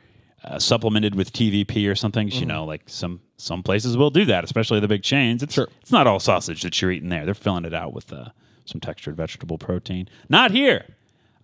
uh, supplemented with TVP or something. You know, like some some places will do that, especially the big chains. It's Sure. it's not all sausage that you're eating there. They're filling it out with uh, some textured vegetable protein. Not here.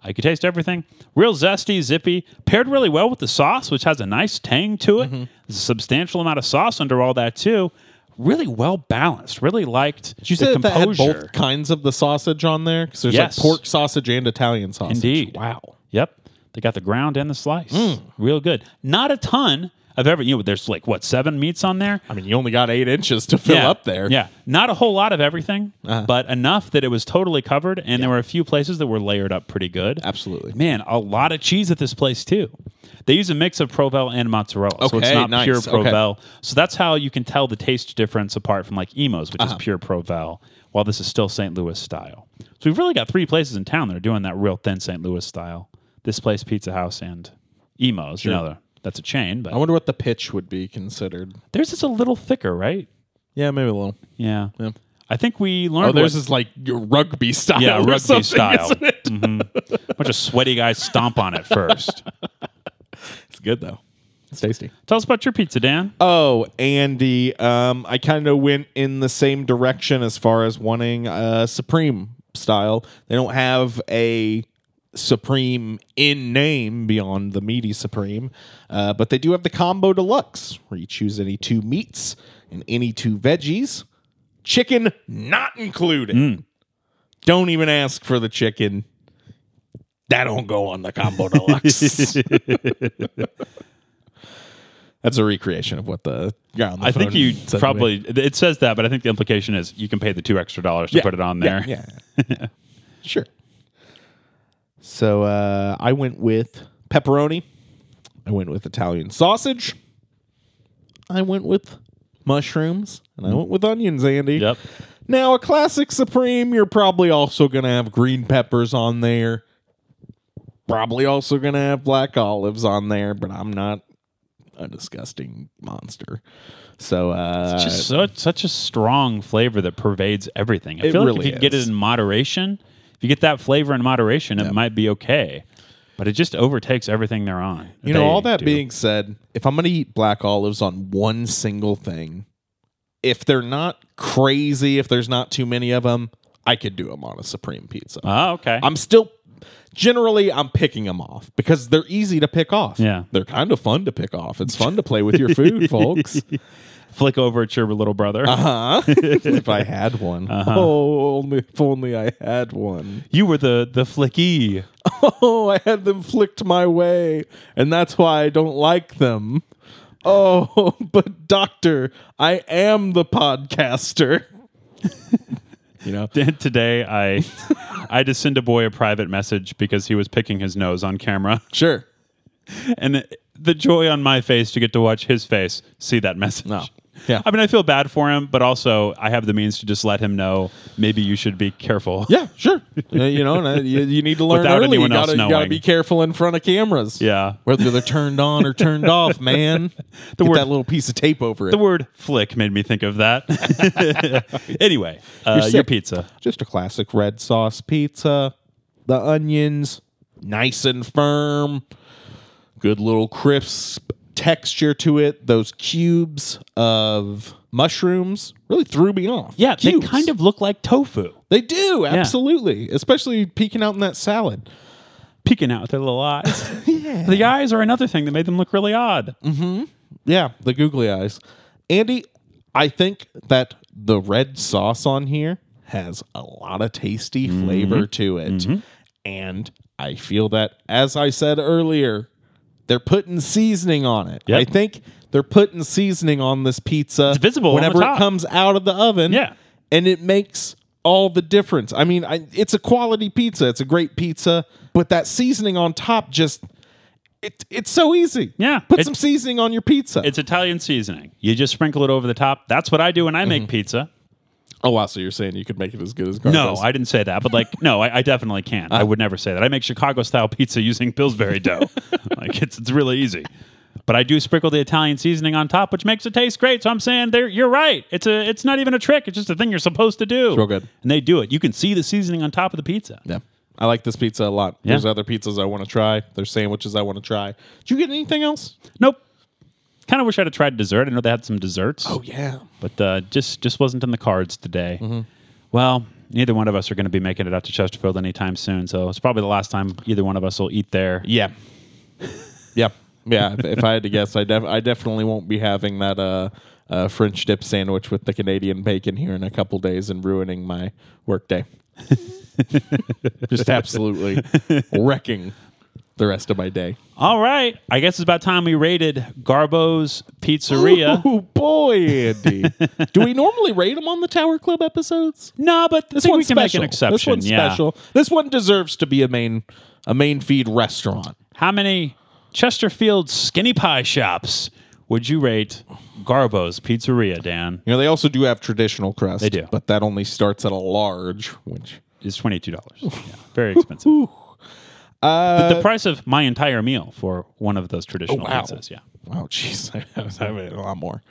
I could taste everything. Real zesty, zippy, paired really well with the sauce, which has a nice tang to it. Mm-hmm. There's a substantial amount of sauce under all that too. Really well balanced. Really liked Did you say that, that had both kinds of the sausage on there? Because there's Yes. like pork sausage and Italian sausage. Indeed. Wow. Yep. They got the ground and the slice. Mm. Real good. Not a ton of every. You know, there's like what seven meats on there. I mean, you only got eight inches to fill yeah. up there. Uh-huh. Yeah, not a whole lot of everything, but enough that it was totally covered, and there were a few places that were layered up pretty good. Absolutely. Man, a lot of cheese at this place too. They use a mix of Provel and mozzarella, so it's not nice. pure Okay. So that's how you can tell the taste difference apart from like Imo's, which Uh-huh. is pure Provel, while this is still St. Louis style. So we've really got three places in town that are doing that real thin St. Louis style. This place, Pizza House, and Imo's. You know, that's a chain, but I wonder what the pitch would be considered. theirs is a little thicker, right? Yeah, maybe a little. Yeah. Yeah. I think we learned. Oh, theirs what- is like your rugby style. yeah, rugby style. it? Mhm. Bunch of sweaty guys stomp on it first. It's good though. It's tasty. Tell us about your pizza, Dan. Oh, Andy, um, I kind of went in the same direction as far as wanting a Supreme style. They don't have a Supreme in name beyond the meaty Supreme, uh, but they do have the Combo Deluxe, where you choose any two meats and any two veggies. Chicken not included. Don't even ask for the chicken. That don't go on the Combo Deluxe. That's a recreation of what the guy on the I think you said to me. probably it says that, but I think the implication is you can pay the two extra dollars to Yeah, put it on yeah, there. Yeah, sure. So uh, I went with pepperoni. I went with Italian sausage. I went with mushrooms, and I went with onions. Andy. Yep. Now a classic supreme. You're probably also gonna have green peppers on there. Probably also gonna have black olives on there, but I'm not a disgusting monster. So uh, It's just so, such a strong flavor that pervades everything. I feel like if you get it in moderation, if you get that flavor in moderation, it might be okay. But it just overtakes everything they're on. You know, They all that do. being said, if I'm going to eat black olives on one single thing, if they're not crazy, if there's not too many of them, I could do them on a supreme pizza. Oh, okay. I'm still generally I'm picking them off because they're easy to pick off. Yeah. They're kind of fun to pick off. It's fun to play with your food, folks. Flick over at your little brother. Uh huh? if I had one. Uh-huh. Oh, only if only I had one. You were the the flicky. Oh, I had them flicked my way, and that's why I don't like them. Oh, but doctor, I am the podcaster. you know, Today, I I just sent a boy a private message because he was picking his nose on camera, sure. and the, the joy on my face to get to watch his face see that message. No. Yeah. I mean, I feel bad for him, but also I have the means to just let him know maybe you should be careful. Yeah, sure. Uh, you know, and, uh, you, you need to learn Without early. anyone you else gotta, you gotta be careful in front of cameras. Yeah. Whether they're turned on or turned off, man. The Get word- that little piece of tape over it. The word flick made me think of that. anyway, uh, your pizza. Just a classic red sauce pizza. The onions, nice and firm. Good little crisp texture to it. Those cubes of mushrooms really threw me off. Yeah, Cubes. they kind of look like tofu. They do, absolutely. Especially peeking out in that salad. Peeking out with their little eyes. yeah. The eyes are another thing that made them look really odd. Mm-hmm. Yeah, the googly eyes. Andy, I think that the red sauce on here has a lot of tasty flavor mm-hmm. to it. Mm-hmm. And I feel that, as I said earlier, they're putting seasoning on it. Yep. I think they're putting seasoning on this pizza. It's visible whenever it comes out of the oven. Yeah. And it makes all the difference. I mean, I, it's a quality pizza. It's a great pizza, but that seasoning on top just. It, it's so easy. Yeah. Put some seasoning on your pizza. It's Italian seasoning. You just sprinkle it over the top. That's what I do when I make mm-hmm. pizza. Oh wow! So you're saying you could make it as good as No, I didn't say that, but like, no, I, I definitely can't. Ah. I would never say that. I make Chicago style pizza using Pillsbury dough. like it's it's really easy. But I do sprinkle the Italian seasoning on top, which makes it taste great. So I'm saying there, you're right. It's a, it's not even a trick. It's just a thing you're supposed to do. It's real good. and they do it. You can see the seasoning on top of the pizza. Yeah, I like this pizza a lot. There's other pizzas I want to try. There's sandwiches I want to try. Did you get anything else? Nope. Kind of wish I'd have tried dessert. I know they had some desserts. Oh yeah. but uh, just just wasn't in the cards today. Mm-hmm. Well, neither one of us are going to be making it out to Chesterfield anytime soon, so it's probably the last time either one of us will eat there. Yeah. yeah. Yeah. If, if I had to guess, I def- I definitely won't be having that uh, uh, French dip sandwich with the Canadian bacon here in a couple days and ruining my workday. Just absolutely wrecking the rest of my day. All right, I guess it's about time we rated Garbo's Pizzeria. Oh boy, Andy! Do we normally rate them on the Tower Club episodes? no, but This one's can special. make an exception. This one's yeah. special. This one deserves to be a main a main feed restaurant. How many Chesterfield Skinny Pie Shops. Would you rate Garbo's Pizzeria, Dan? You know, they also do have traditional crust. They do. But that only starts at a large, which is twenty two dollars. yeah, very expensive. The, the price of my entire meal for one of those traditional wow. pizzas. Yeah. Wow, jeez, I was having a lot more.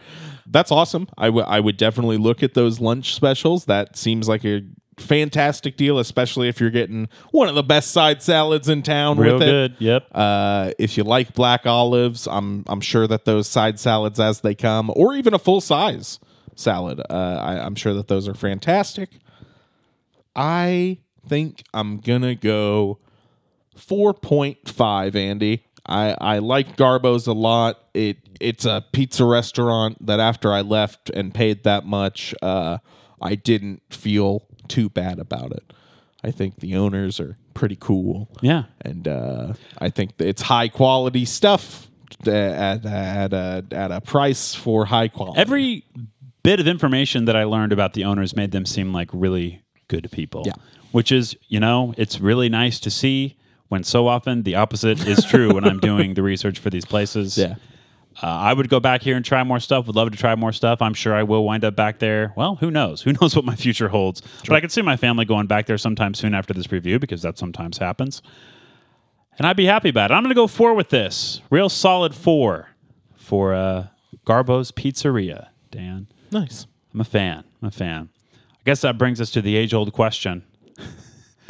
That's awesome. I would I would definitely look at those lunch specials. That seems like a fantastic deal, especially if you're getting one of the best side salads in town. Real with it. good. Yep. Uh, if you like black olives, I'm I'm sure that those side salads as they come, or even a full size salad, uh, I, I'm sure that those are fantastic. I think I'm gonna go 4.5, Andy. I, I like Garbo's a lot. It it's a pizza restaurant that after I left and paid that much, uh, I didn't feel too bad about it. I think the owners are pretty cool yeah. and uh, I think it's high quality stuff at at a at a price for high quality. Every bit of information that I learned about the owners made them seem like really good people. Yeah. Which is, you know, it's really nice to see when so often the opposite is true when I'm doing the research for these places. yeah, Uh, I would go back here and try more stuff. Would love to try more stuff. I'm sure I will wind up back there. Well, who knows? Who knows what my future holds? But I could see my family going back there sometime soon after this review because that sometimes happens. And I'd be happy about it. I'm going to go four with this. Real solid four for uh, Garbo's Pizzeria, Dan. nice. I'm a fan. I'm a fan. I guess that brings us to the age old question.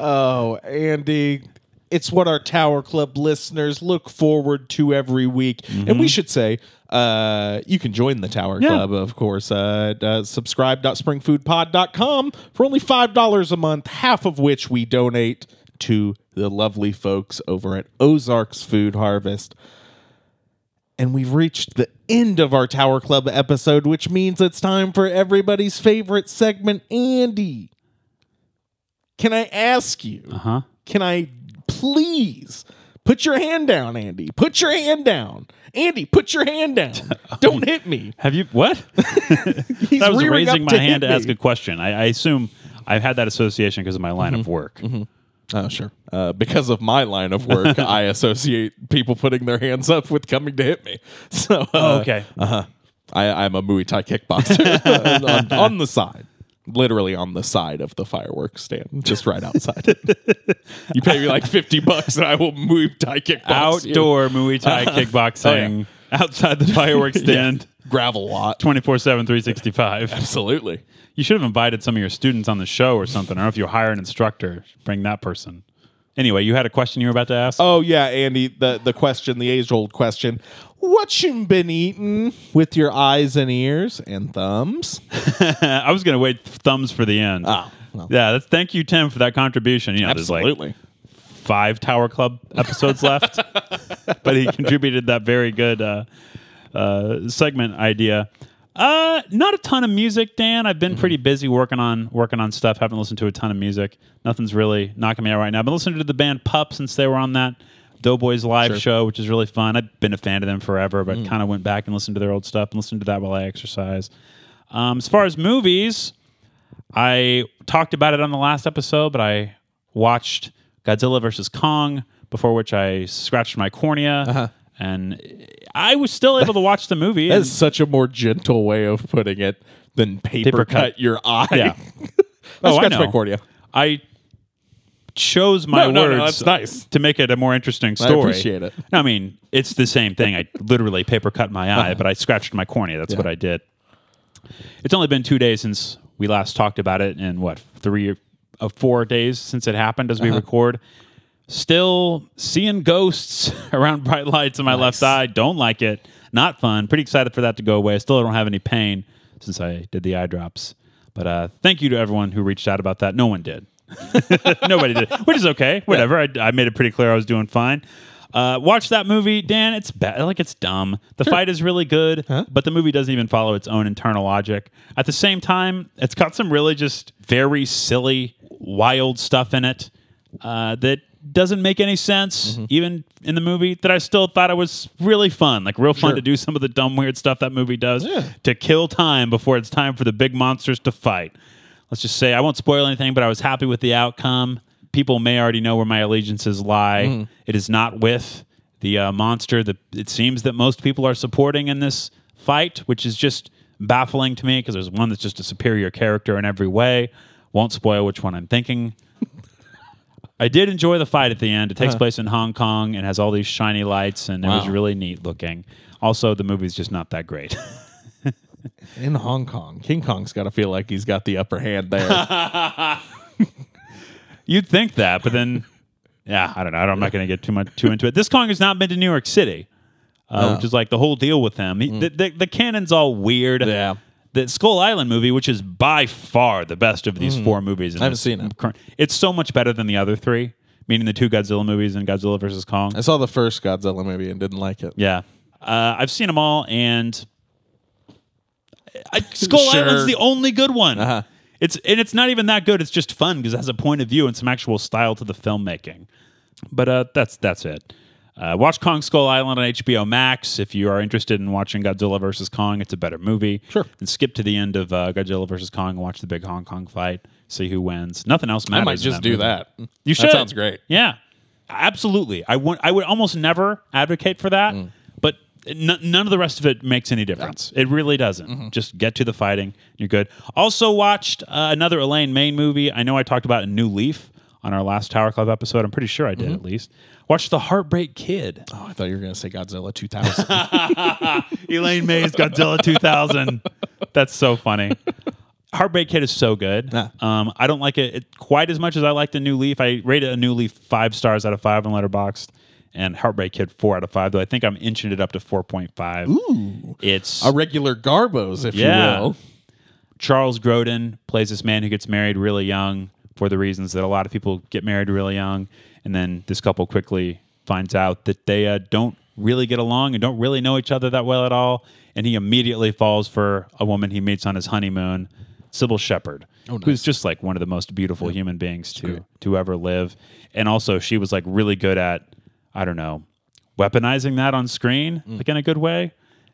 Oh, Andy, it's what our Tower Club listeners look forward to every week. And we should say, uh, you can join the Tower Yeah. Club, of course. Uh, uh, subscribe.springfoodpod.com for only $5 a month, half of which we donate to the lovely folks over at Ozarks Food Harvest. And we've reached the end of our Tower Club episode, which means it's time for everybody's favorite segment, Andy. Can I ask you? Uh huh. Can I please put your hand down, Andy? Put your hand down. Andy, put your hand down. Don't hit me. Have you what? He's I was rearing raising up my to hand hit to ask me. a question. I, I assume I've had that association because of my line of work. Oh, sure. Uh, because of my line of work, I associate people putting their hands up with coming to hit me. So, uh, Oh, okay. Uh-huh. I, I'm a Muay Thai kickboxer on, on the side. Literally on the side of the fireworks stand, just right outside. it. you pay me like 50 bucks and I will Muay Thai kickbox. you. Outdoor Muay Thai oh, kickboxing outside the fireworks stand Gravel lot. 24 7, 365. Absolutely. You should have invited some of your students on the show or something. I don't know if you hire an instructor, bring that person. Anyway, you had a question you were about to ask? Oh yeah, Andy. The the question, the age old question: What you been eating with your eyes and ears and thumbs? I was going to wait thumbs for the end. Oh, well. Yeah, that's, thank you, Tim, for that contribution. You know, there's like five Tower Club episodes left, but he contributed that very good uh, uh, segment idea. Uh, not a ton of music, Dan. I've been pretty busy working on working on stuff. Haven't listened to a ton of music. Nothing's really knocking me out right now. I've been listening to the band Pup since they were on that Doughboys live Sure. show, which is really fun. I've been a fan of them forever, but kind of went back and listened to their old stuff and listened to that while I exercise. Um, as far as movies, I talked about it on the last episode, but I watched Godzilla versus Kong, before which I scratched my cornea. And I was still able to watch the movie. That's such a more gentle way of putting it than paper, Paper cut, cut. your eye. Yeah. I Oh, I scratched my know. cornea. I chose my No, no, no, words that's nice. to make it a more interesting story. I appreciate it. I mean, it's the same thing. I literally paper cut my eye, uh-huh. but I scratched my cornea. That's what I did. It's only been two days since we last talked about it, and what three of four days since it happened as we uh-huh. record. Still seeing ghosts around bright lights in my left eye. Don't like it. Not fun. Pretty excited for that to go away. I still don't have any pain since I did the eye drops. But uh, thank you to everyone who reached out about that. No one did. Nobody did, which is okay. Whatever. I, I made it pretty clear I was doing fine. Uh, watch that movie, Dan. It's bad. Like it's dumb. The fight is really good, but the movie doesn't even follow its own internal logic. At the same time, it's got some really just very silly, wild stuff in it uh, that doesn't make any sense, even in the movie. That I still thought it was really fun, like real fun Sure. to do some of the dumb, weird stuff that movie does to kill time before it's time for the big monsters to fight let's just say I won't spoil anything, but I was happy with the outcome. People may already know where my allegiances lie. It is not with the uh, monster that it seems that most people are supporting in this fight, which is just baffling to me because there's one that's just a superior character in every way. Won't spoil which one I'm thinking. I did enjoy the fight at the end. It takes place in Hong Kong and has all these shiny lights, and it was really neat looking. Also, the movie's just not that great. In Hong Kong, King Kong's got to feel like he's got the upper hand there. You'd think that, but then, yeah, I don't know. I'm not going to get too much too into it. This Kong has not been to New York City, uh, which is like the whole deal with him. He, the, the, the canon's all weird. Yeah. The Skull Island movie, which is by far the best of these four movies, in I haven't seen it. current- It's so much better than the other three, meaning the two Godzilla movies and Godzilla versus Kong. I saw the first Godzilla movie and didn't like it. Yeah, uh, I've seen them all, and I, Skull Sure. Island's the only good one. Uh-huh. It's and it's not even that good. It's just fun because it has a point of view and some actual style to the filmmaking. But uh, that's that's it. Uh, watch Kong Skull Island on HBO Max if you are interested in watching Godzilla versus Kong. It's a better movie. Sure. And skip to the end of uh, Godzilla versus Kong and watch the big Hong Kong fight. See who wins. Nothing else matters. I might just do movie. that. You should. That sounds great. Yeah, absolutely. I would. I would almost never advocate for that, Mm. N- none of the rest of it makes any difference. It really doesn't. Mm-hmm. Just get to the fighting. You're good. Also watched uh, another Elaine May movie. I know I talked about a New Leaf on our last Tower Club episode. I'm pretty sure I did Mm-hmm. at least. Watched The Heartbreak Kid. Oh, I thought you were going to say Godzilla 2000. Elaine May's Godzilla 2000. That's so funny. Heartbreak Kid is so good. Yeah. Um, I don't like it, it quite as much as I like the New Leaf. I rated a New Leaf five stars out of five on Letterboxd, and Heartbreak Kid four out of five. Though I think I'm inching it up to four point five. Ooh, it's a regular Garbo's, if Yeah. you will. Charles Grodin plays this man who gets married really young for the reasons that a lot of people get married really young, and then this couple quickly finds out that they uh, don't really get along and don't really know each other that well at all, and he immediately falls for a woman he meets on his honeymoon, Cybill Shepherd, who's just like one of the most beautiful human beings to to ever live, and also she was like really good at I don't know weaponizing that on screen like in a good way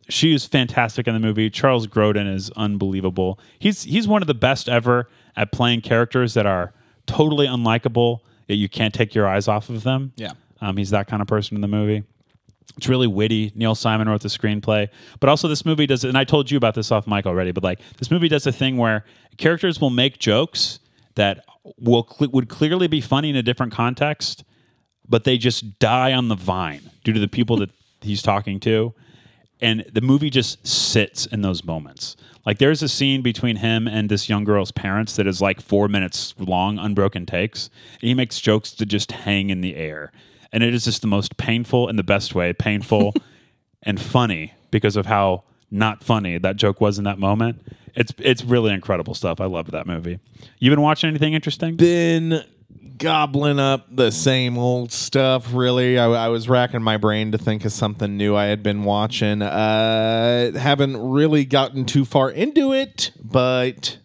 she is fantastic in the movie. Charles Grodin is unbelievable. He's he's one of the best ever at playing characters that are totally unlikable that you can't take your eyes off of them. Yeah. um, he's that kind of person in the movie. It's really witty. Neil Simon wrote the screenplay, but also this movie does. And I told you about this off mic already, but like this movie does a thing where characters will make jokes that will would clearly be funny in a different context, but they just die on the vine due to the people that he's talking to. And the movie just sits in those moments. Like there's a scene between him and this young girl's parents that is like four minutes long, unbroken takes. And he makes jokes that just hang in the air. And it is just the most painful in the best way, painful and funny because of how not funny that joke was in that moment. It's it's really incredible stuff. I love that movie. You been watching anything interesting? Been gobbling up the same old stuff, really. I, I was racking my brain to think of something new I had been watching. Uh, haven't really gotten too far into it, but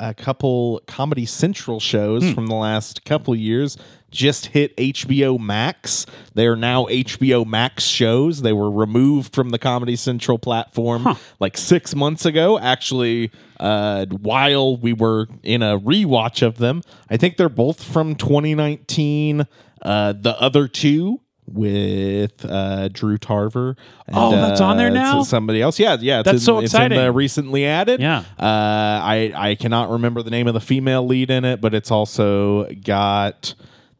a couple Comedy Central shows from the last couple years just hit HBO Max. They are now HBO Max shows. They were removed from the Comedy Central platform like six months ago. Actually, uh, while we were in a rewatch of them, I think they're both from 2019. Uh, the other two with uh, Drew Tarver. and, Oh, that's on there uh, now? Somebody else, yeah, yeah. It's That's in- so it's in the exciting. recently added. Yeah. Uh, I I cannot remember the name of the female lead in it, but it's also got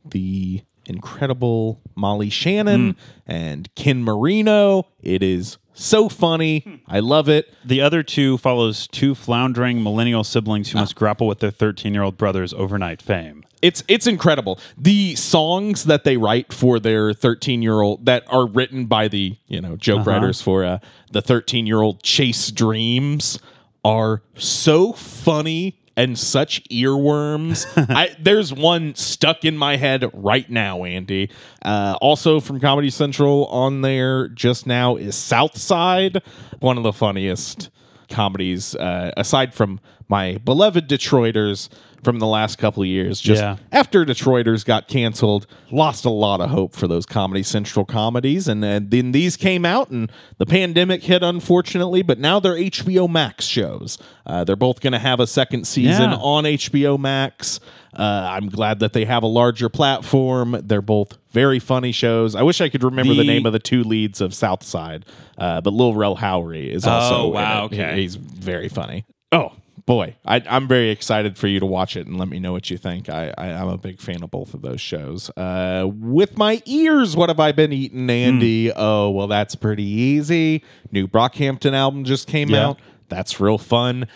the incredible Molly Shannon Hmm. and Ken Marino. It is so funny. I love it. The other two follows two floundering millennial siblings who must grapple with their 13 year old brother's overnight fame. It's it's incredible. The songs that they write for their 13 year old that are written by the you know joke writers for uh, the 13 year old Chase Dreams are so funny and such earworms. I, there's one stuck in my head right now, Andy. Uh, also from Comedy Central on there just now is Southside, one of the funniest comedies uh, aside from my beloved Detroiters. From the last couple of years. Just Yeah. after Detroiters got canceled, lost a lot of hope for those Comedy Central comedies, and, and then these came out, and the pandemic hit, unfortunately. But now they're HBO Max shows. Uh, they're both going to have a second season Yeah. on HBO Max. Uh, I'm glad that they have a larger platform. They're both very funny shows. I wish I could remember the, The- name of the two leads of Southside, uh, but Lil Rel Howery is also. Oh, in wow, it. okay. He's very funny. Oh boy, I, I'm very excited for you to watch it and let me know what you think. I, I I'm a big fan of both of those shows. Uh, with my ears, what have I been eating, Andy? Oh well, that's pretty easy. New Brockhampton album just came Yeah. out. That's real fun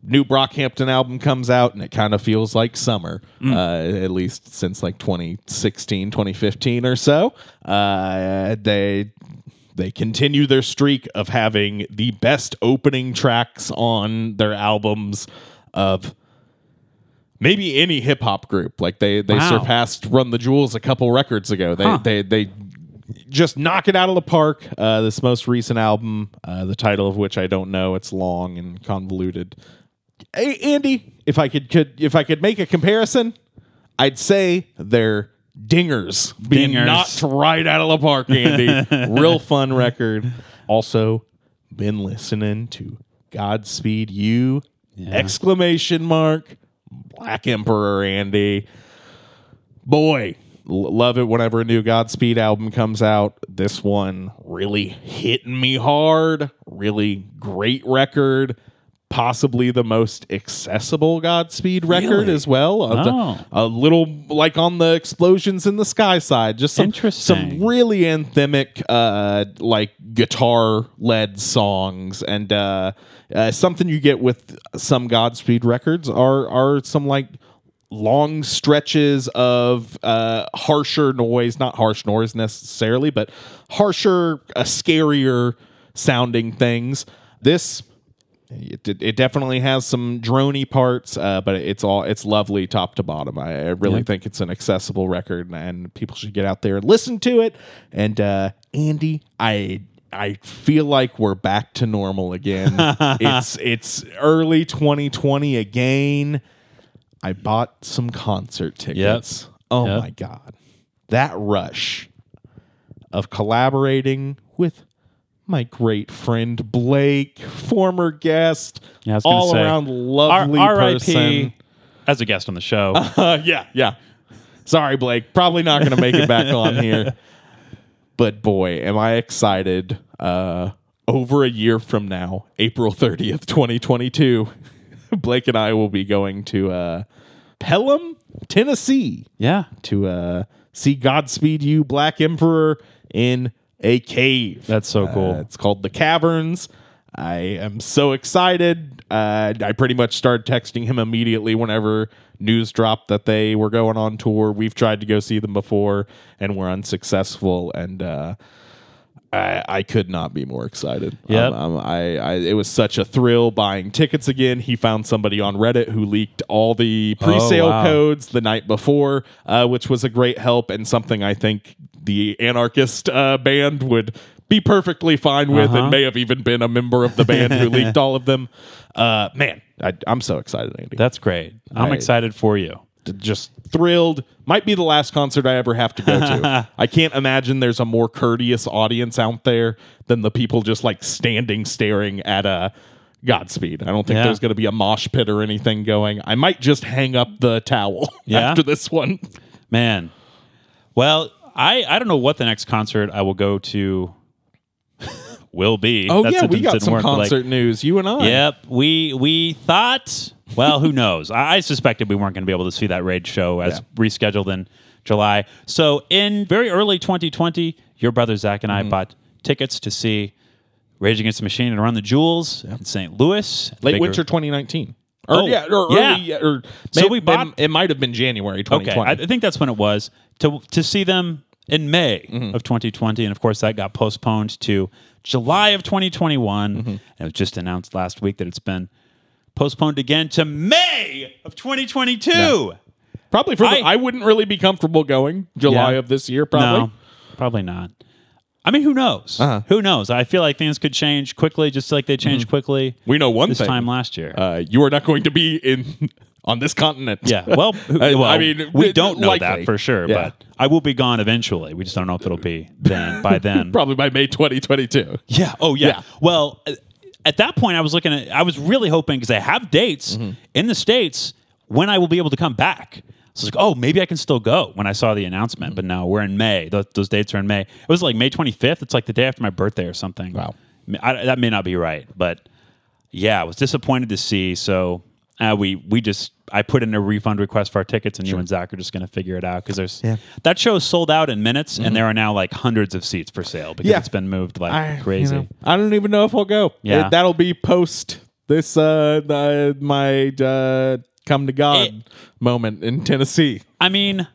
new Brockhampton album comes out and it kind of feels like summer, uh, at least since like 2016, 2015 or so. Uh, they they continue their streak of having the best opening tracks on their albums of maybe any hip hop group. Like they they Wow. surpassed Run the Jewels a couple records ago. They Huh. they they just knock it out of the park. Uh, this most recent album, uh, the title of which I don't know, it's long and convoluted. Hey, Andy, if I could, could if I could make a comparison, I'd say they're dingers being Dingers. knocked right out of the park. Andy, real fun record. Also, been listening to Godspeed You! Exclamation mark. Black Emperor Andy boy l- love it whenever a new godspeed album comes out this one really hitting me hard really great record possibly the most accessible godspeed record Really? as well. Oh. a little like on the explosions in the sky side just some, some really anthemic uh like guitar led songs. And uh, uh something you get with some godspeed records are are some like long stretches of uh harsher noise. Not harsh noise necessarily but harsher uh, scarier sounding things. This it, it definitely has some drony parts, uh, but it's all it's lovely top to bottom. I, I really Yeah. think it's an accessible record, and people should get out there and listen to it. And uh, Andy, I I feel like we're back to normal again. it's it's early 2020 again. I bought some concert tickets. Oh Yep. my god, that rush of collaborating with my great friend Blake, former guest, Yeah, I was gonna all say, around lovely R- person. As a guest on the show. Uh, yeah, yeah. Sorry, Blake. Probably not going to make it back on here. But boy, am I excited. Uh, over a year from now, April 30th, 2022, Blake and I will be going to uh, Pelham, Tennessee yeah. to uh, see Godspeed You, Black Emperor in a cave. That's so cool. Uh, it's called The Caverns. I am so excited. Uh, I pretty much started texting him immediately whenever news dropped that they were going on tour. We've tried to go see them before and we're unsuccessful. And uh, I, I could not be more excited. Yep. Um, um, I, I it was such a thrill buying tickets again. He found somebody on Reddit who leaked all the pre-sale Oh, wow. codes the night before, uh, which was a great help and something I think the anarchist uh, band would be perfectly fine with, Uh-huh. and may have even been a member of the band who leaked all of them. Uh, man, I, I'm so excited, Andy. That's great. I'm I- excited for you. just thrilled. Might be the last concert I ever have to go to. I can't imagine there's a more courteous audience out there than the people just like standing staring at a Godspeed. I don't think Yeah. there's going to be a mosh pit or anything going. I might just hang up the towel Yeah? after this one. Man. Well, I, I don't know what the next concert I will go to will be. Oh That yeah, we got some work, but, like, concert news. You and I. Yep, we we thought. Well, who knows? I, I suspected we weren't going to be able to see that Rage show as Yeah. rescheduled in July. So in very early 2020, your brother Zach and I Mm-hmm. bought tickets to see Rage Against the Machine and Run the Jewels in St. Louis. Late Bigger- winter 2019. Or Oh, yeah, or yeah. early, or So may- we bought- It, might have been January 2020. I I think that's when it was to to see them in May Mm-hmm. of 2020, and of course that got postponed to July of 2021. Mm-hmm. And it was just announced last week that it's been postponed again to May of 2022. probably for the, I- I wouldn't really be comfortable going July Yeah. of this year. Probably. No, probably not. I mean, who knows? Uh-huh. Who knows? I feel like things could change quickly, just like they changed quickly Mm-hmm. We know one this thing. time last year. uh, you are not going to be in on this continent. Yeah. Well, I- well, I mean, we don't know likely. that for sure, Yeah. but I will be gone eventually. We just don't know if it'll be then by then. Probably by May 2022. Yeah. Oh, yeah. Yeah. Well, uh, at that point, I was looking at. I was really hoping because I have dates Mm-hmm. in the states when I will be able to come back. So it's like, oh, maybe I can still go when I saw the announcement. But no, we're in May. Those, those dates are in May. It was like May 25th. It's like the day after my birthday or something. Wow. I, that may not be right, but yeah, I was disappointed to see. So uh, we we just I put in a refund request for our tickets, and you and Zach are just going to figure it out because there's Yeah. Mm-hmm. that show sold out in minutes, and there are now like hundreds of seats for sale because Yeah. it's been moved like I, crazy. you know, I don't even know if I'll go. Yeah. It- that'll be post this uh the, my uh come to God It- moment in Tennessee. I mean,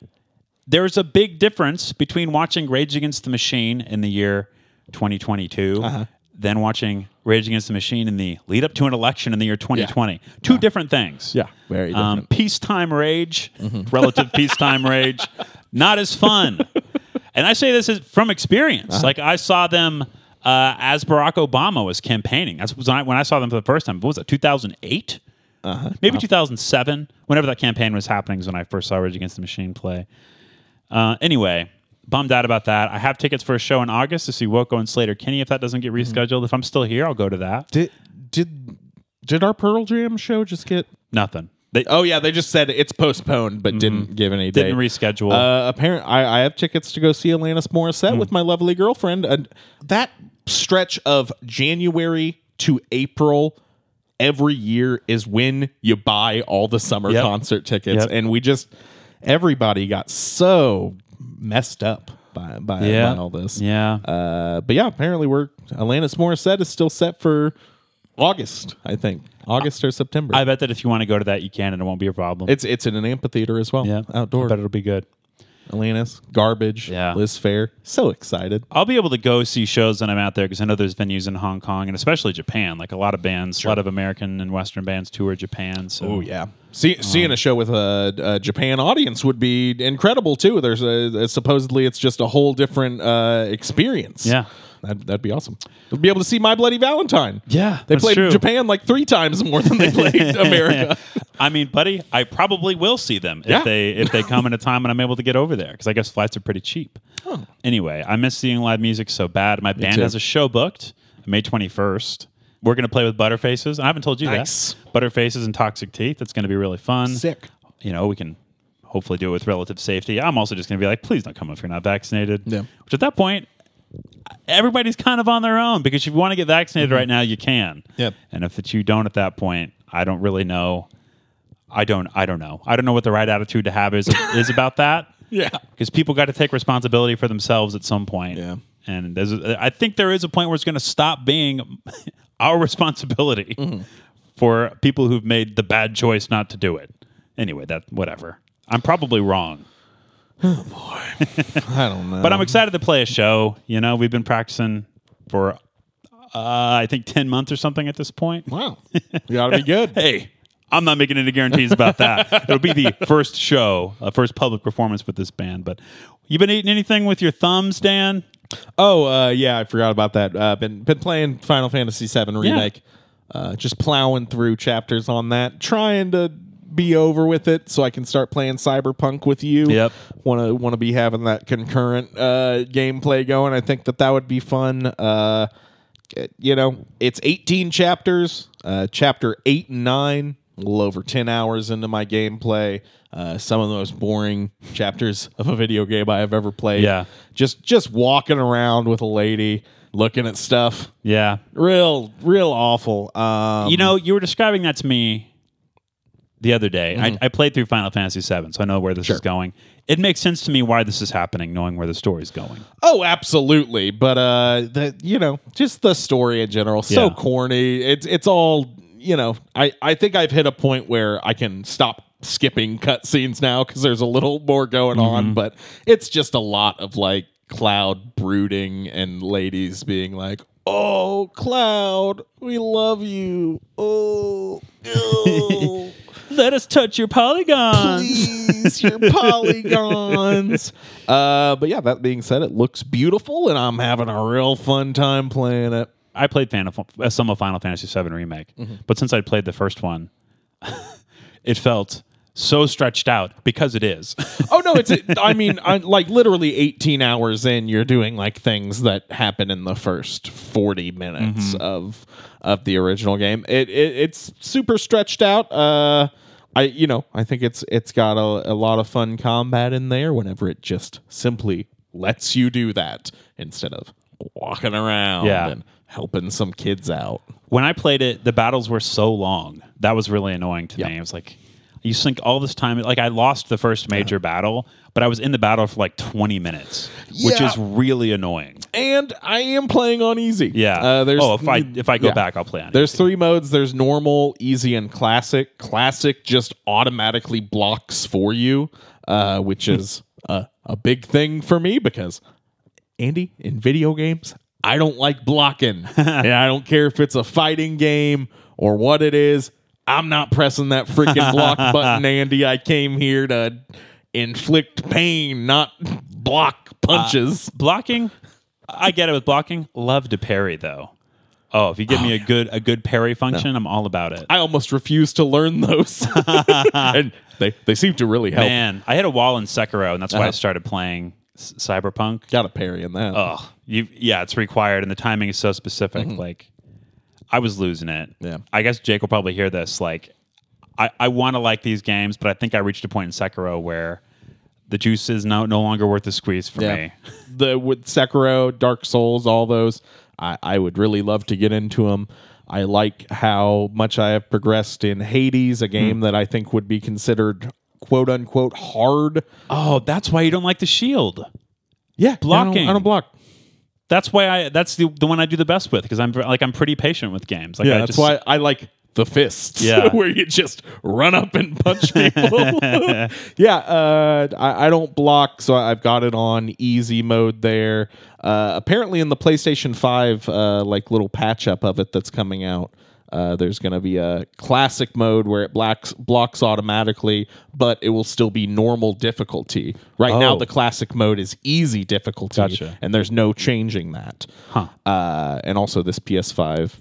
there's a big difference between watching Rage Against the Machine in the year 2022 Uh-huh. than watching Rage Against the Machine in the lead up to an election in the year 2020. Two different things. Yeah, very different. Mm-hmm. Um, peacetime rage, relative peacetime rage, not as fun. and I say this is from experience. Uh-huh. Like I saw them uh, as Barack Obama was campaigning. That's when I, when I saw them for the first time. What was it? 2008. Uh-huh. Maybe 2007. Whenever that campaign was happening is when I first saw Rage Against the Machine play. Uh, anyway, bummed out about that. I have tickets for a show in August to see Wilco and Sleater-Kinney. If that doesn't get Mm-hmm. rescheduled, if I'm still here, I'll go to that. Did did did our Pearl Jam show just get? Nothing. They Oh yeah, they just said it's postponed, but didn't give any didn't date. reschedule. Uh, apparent, I, I have tickets to go see Alanis Morissette with my lovely girlfriend, and that stretch of January to April every year is when you buy all the summer Yep. concert tickets, Yep. and we just everybody got so messed up by by, yeah. by all this. Yeah. Uh, but yeah, apparently we're Alanis Morissette is still set for August, I think, August or September. I bet that if you want to go to that, you can, and it won't be a problem. it's it's in an amphitheater as well, yeah, outdoor. But it'll be good. Alanis, Garbage, Yeah. Liz Phair. So excited. I'll be able to go see shows when I'm out there because I know there's venues in Hong Kong and especially Japan. Like a lot of bands, a lot of American and Western bands tour Japan. So Oh yeah. See, seeing a show with a, a Japan audience would be incredible too. There's a, supposedly it's just a whole different uh, experience. Yeah. That'd, that'd be awesome. We'll be able to see My Bloody Valentine. Yeah, they played true. Japan like three times more than they played America. I mean, buddy, I probably will see them if Yeah. they if they come in a time when I'm able to get over there because I guess flights are pretty cheap. Anyway, I miss seeing live music so bad. My band has a show booked May 21st. We're going to play with Butterfaces. I haven't told you Nice. that. Butterfaces and Toxic Teeth. It's going to be really fun. Sick. You know, we can hopefully do it with relative safety. I'm also just going to be like, please don't come if you're not vaccinated. Yeah. Which at that point, everybody's kind of on their own because if you want to get vaccinated right now, you can. Mm-hmm. Yep. And if you don't at that point, I don't really know. I don't. I don't know. I don't know what the right attitude to have is is about that. Yeah. Because people got to take responsibility for themselves at some point. Yeah. And there's a, I think there is a point where it's going to stop being our responsibility Mm-hmm. for people who've made the bad choice not to do it. Anyway, that whatever. I'm probably wrong. I don't know. But I'm excited to play a show. You know, we've been practicing for uh, I think ten months or something at this point. wow. You ought to be good. Hey, I'm not making any guarantees about that. It'll be the first show, uh, first public performance with this band. But you been eating anything with your thumbs, Dan? Oh, uh, yeah, I forgot about that. Uh, been been playing Final Fantasy VII remake. Uh, just plowing through chapters on that, trying to be over with it so I can start playing Cyberpunk with you. Yep. Want to want to be having that concurrent uh, gameplay going. I think that that would be fun. Uh, you know, it's 18 chapters. Uh, chapter 8 and 9, a little over 10 hours into my gameplay. Uh, some of the most boring chapters of a video game I have ever played. Yeah. Just just walking around with a lady, looking at stuff. Yeah. Real, real awful. Um, You know, you were describing that to me the other day. Mm-hmm. I, I played through Final Fantasy VII, so I know where this is going. It makes sense to me why this is happening, knowing where the story's going. Oh, absolutely. But uh the you know, just the story in general, so Yeah. corny. It's it's all, you know, I I think I've hit a point where I can stop skipping cutscenes now cuz there's a little more going Mm-hmm. on, but it's just a lot of like cloud brooding and ladies being like, "Oh, Cloud, we love you." Oh. Let us touch your polygons. please your polygons uh but yeah that being said it looks beautiful and i'm having a real fun time playing it I played Final, uh, some of Final Fantasy VII Remake, Mm-hmm. but since I played the first one, it felt so stretched out because it is. Oh no, it's I mean, I, like literally 18 hours in, you're doing like things that happen in the first 40 minutes of of the original game. It, it it's super stretched out. Uh, I you know I think it's it's got a, a lot of fun combat in there. Whenever it just simply lets you do that instead of walking around Yeah. and helping some kids out. when I played it, the battles were so long. That was really annoying to Yeah. me. It was like you sink all this time. Like I lost the first major battle, but I was in the battle for like 20 minutes, which is really annoying. And I am playing on easy. Yeah. Uh, there's oh, if I if I go yeah. back, I'll play on it. There's three modes. There's normal, easy, and classic. Classic just automatically blocks for you, uh, which is a, a big thing for me because Andy, in video games, I don't like blocking. and I don't care if it's a fighting game or what it is. I'm not pressing that freaking block button, Andy. I came here to inflict pain, not block punches. blocking. I get it with blocking. Love to parry though. Oh, if you give me a good a good parry function, I'm all about it. I almost refuse to learn those. and they, they seem to really help. Man, I hit a wall in Sekiro, and that's why I Uh-huh. started playing Cyberpunk. Got a parry in that. Oh, you yeah, it's required, and the timing is so specific. Like, I was losing it. Mm-hmm. Yeah. I guess Jake will probably hear this. Like, I I want to like these games, but I think I reached a point in Sekiro where the juice is no no longer worth the squeeze for Yeah. me. The with Sekiro, Dark Souls, all those, I, I would really love to get into them. I like how much I have progressed in Hades, a game that I think would be considered quote unquote hard. Oh, that's why you don't like the shield. Yeah, Blocking. I don't, I don't block. That's why I. That's the the one I do the best with because I'm like I'm pretty patient with games. Like Yeah, I that's just, why I like the fists. Yeah. where you just run up and punch people. yeah, uh, I, I don't block, so I've got it on easy mode there. Uh, apparently, in the PlayStation Five, uh, like little patch up of it that's coming out. Uh, there's going to be a classic mode where it blocks blocks automatically, but it will still be normal difficulty. Right now, Oh. the classic mode is easy difficulty, Gotcha. and there's no changing that. Huh. Uh, and also, this PS5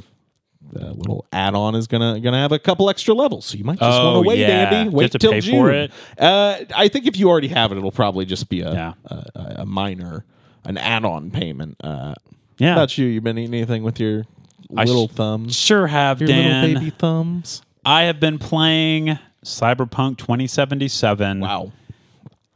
uh, little add-on is gonna gonna have a couple extra levels, so you might just Oh, want to wait, yeah. Andy. Wait till pay June. for it? Uh, I think if you already have it, it'll probably just be a Yeah. a, a, minor an add-on payment. Uh, Yeah. How about you? You been eating anything with your little sh- thumbs? Sure have Your Dan. little baby thumbs. I have been playing Cyberpunk 2077. Wow.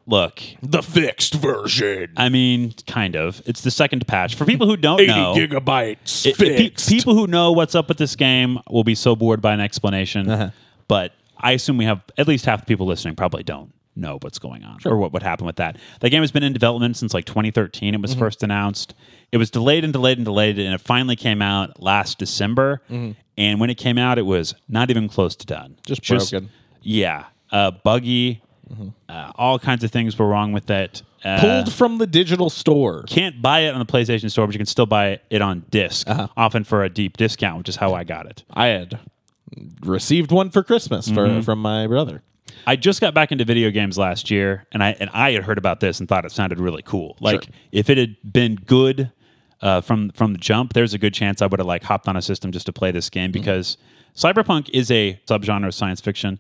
Look, The fixed version. I mean, kind of. It's the second patch. For people who don't 80 know, gigabytes. it- it- pe- fixed. people who know what's up with this game will be so bored by an explanation. Uh-huh. But I assume we have at least half the people listening probably don't know what's going on or what, would happen with that. The game has been in development since like 2013. It was Mm-hmm. first announced. It was delayed and delayed and delayed, and it finally came out last December. And when it came out, it was not even close to done. Mm-hmm. Just broken. Yeah, uh, buggy. Uh, all kinds of things were wrong with it. Uh, pulled from the digital store. can't buy it on the PlayStation Store, but you can still buy it on disk Uh-huh. often for a deep discount, which is how I got it. I had received one for Christmas Mm-hmm. from my brother. I just got back into video games last year, and I and I had heard about this and thought it sounded really cool. Like Sure. if it had been good uh, from from the jump, there's a good chance I would have like hopped on a system just to play this game Mm-hmm. because cyberpunk is a subgenre of science fiction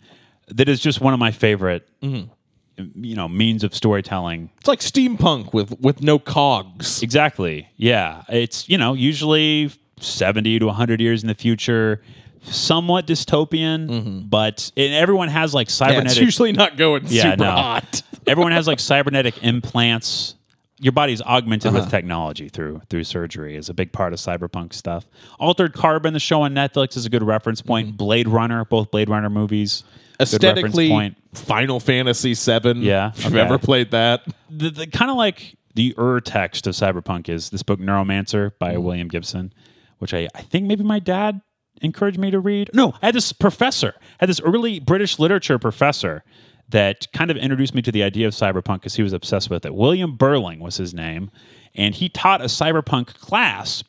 that is just one of my favorite, Mm-hmm. you know, means of storytelling. It's like steampunk with with no cogs. Exactly. Yeah. It's, you know, usually 70 to 100 years in the future, somewhat dystopian, but and everyone has like Mm-hmm. Yeah, cybernetic. it's usually not going Yeah, super no. hot. everyone has like cybernetic implants. Your body's augmented Uh-huh. with technology through through surgery is a big part of cyberpunk stuff. Altered Carbon, the show on Netflix, is a good reference point. Blade Runner, both Blade Runner movies. Mm-hmm. Aesthetically, point. Final Fantasy VII. Yeah, if you've ever played that. the, the kind of like the ur text of cyberpunk is this book neuromancer by Mm-hmm. william gibson which I, I think maybe my dad encouraged me to read no i had this professor I had this early british literature professor that kind of introduced me to the idea of cyberpunk because he was obsessed with it william burling was his name and he taught a cyberpunk class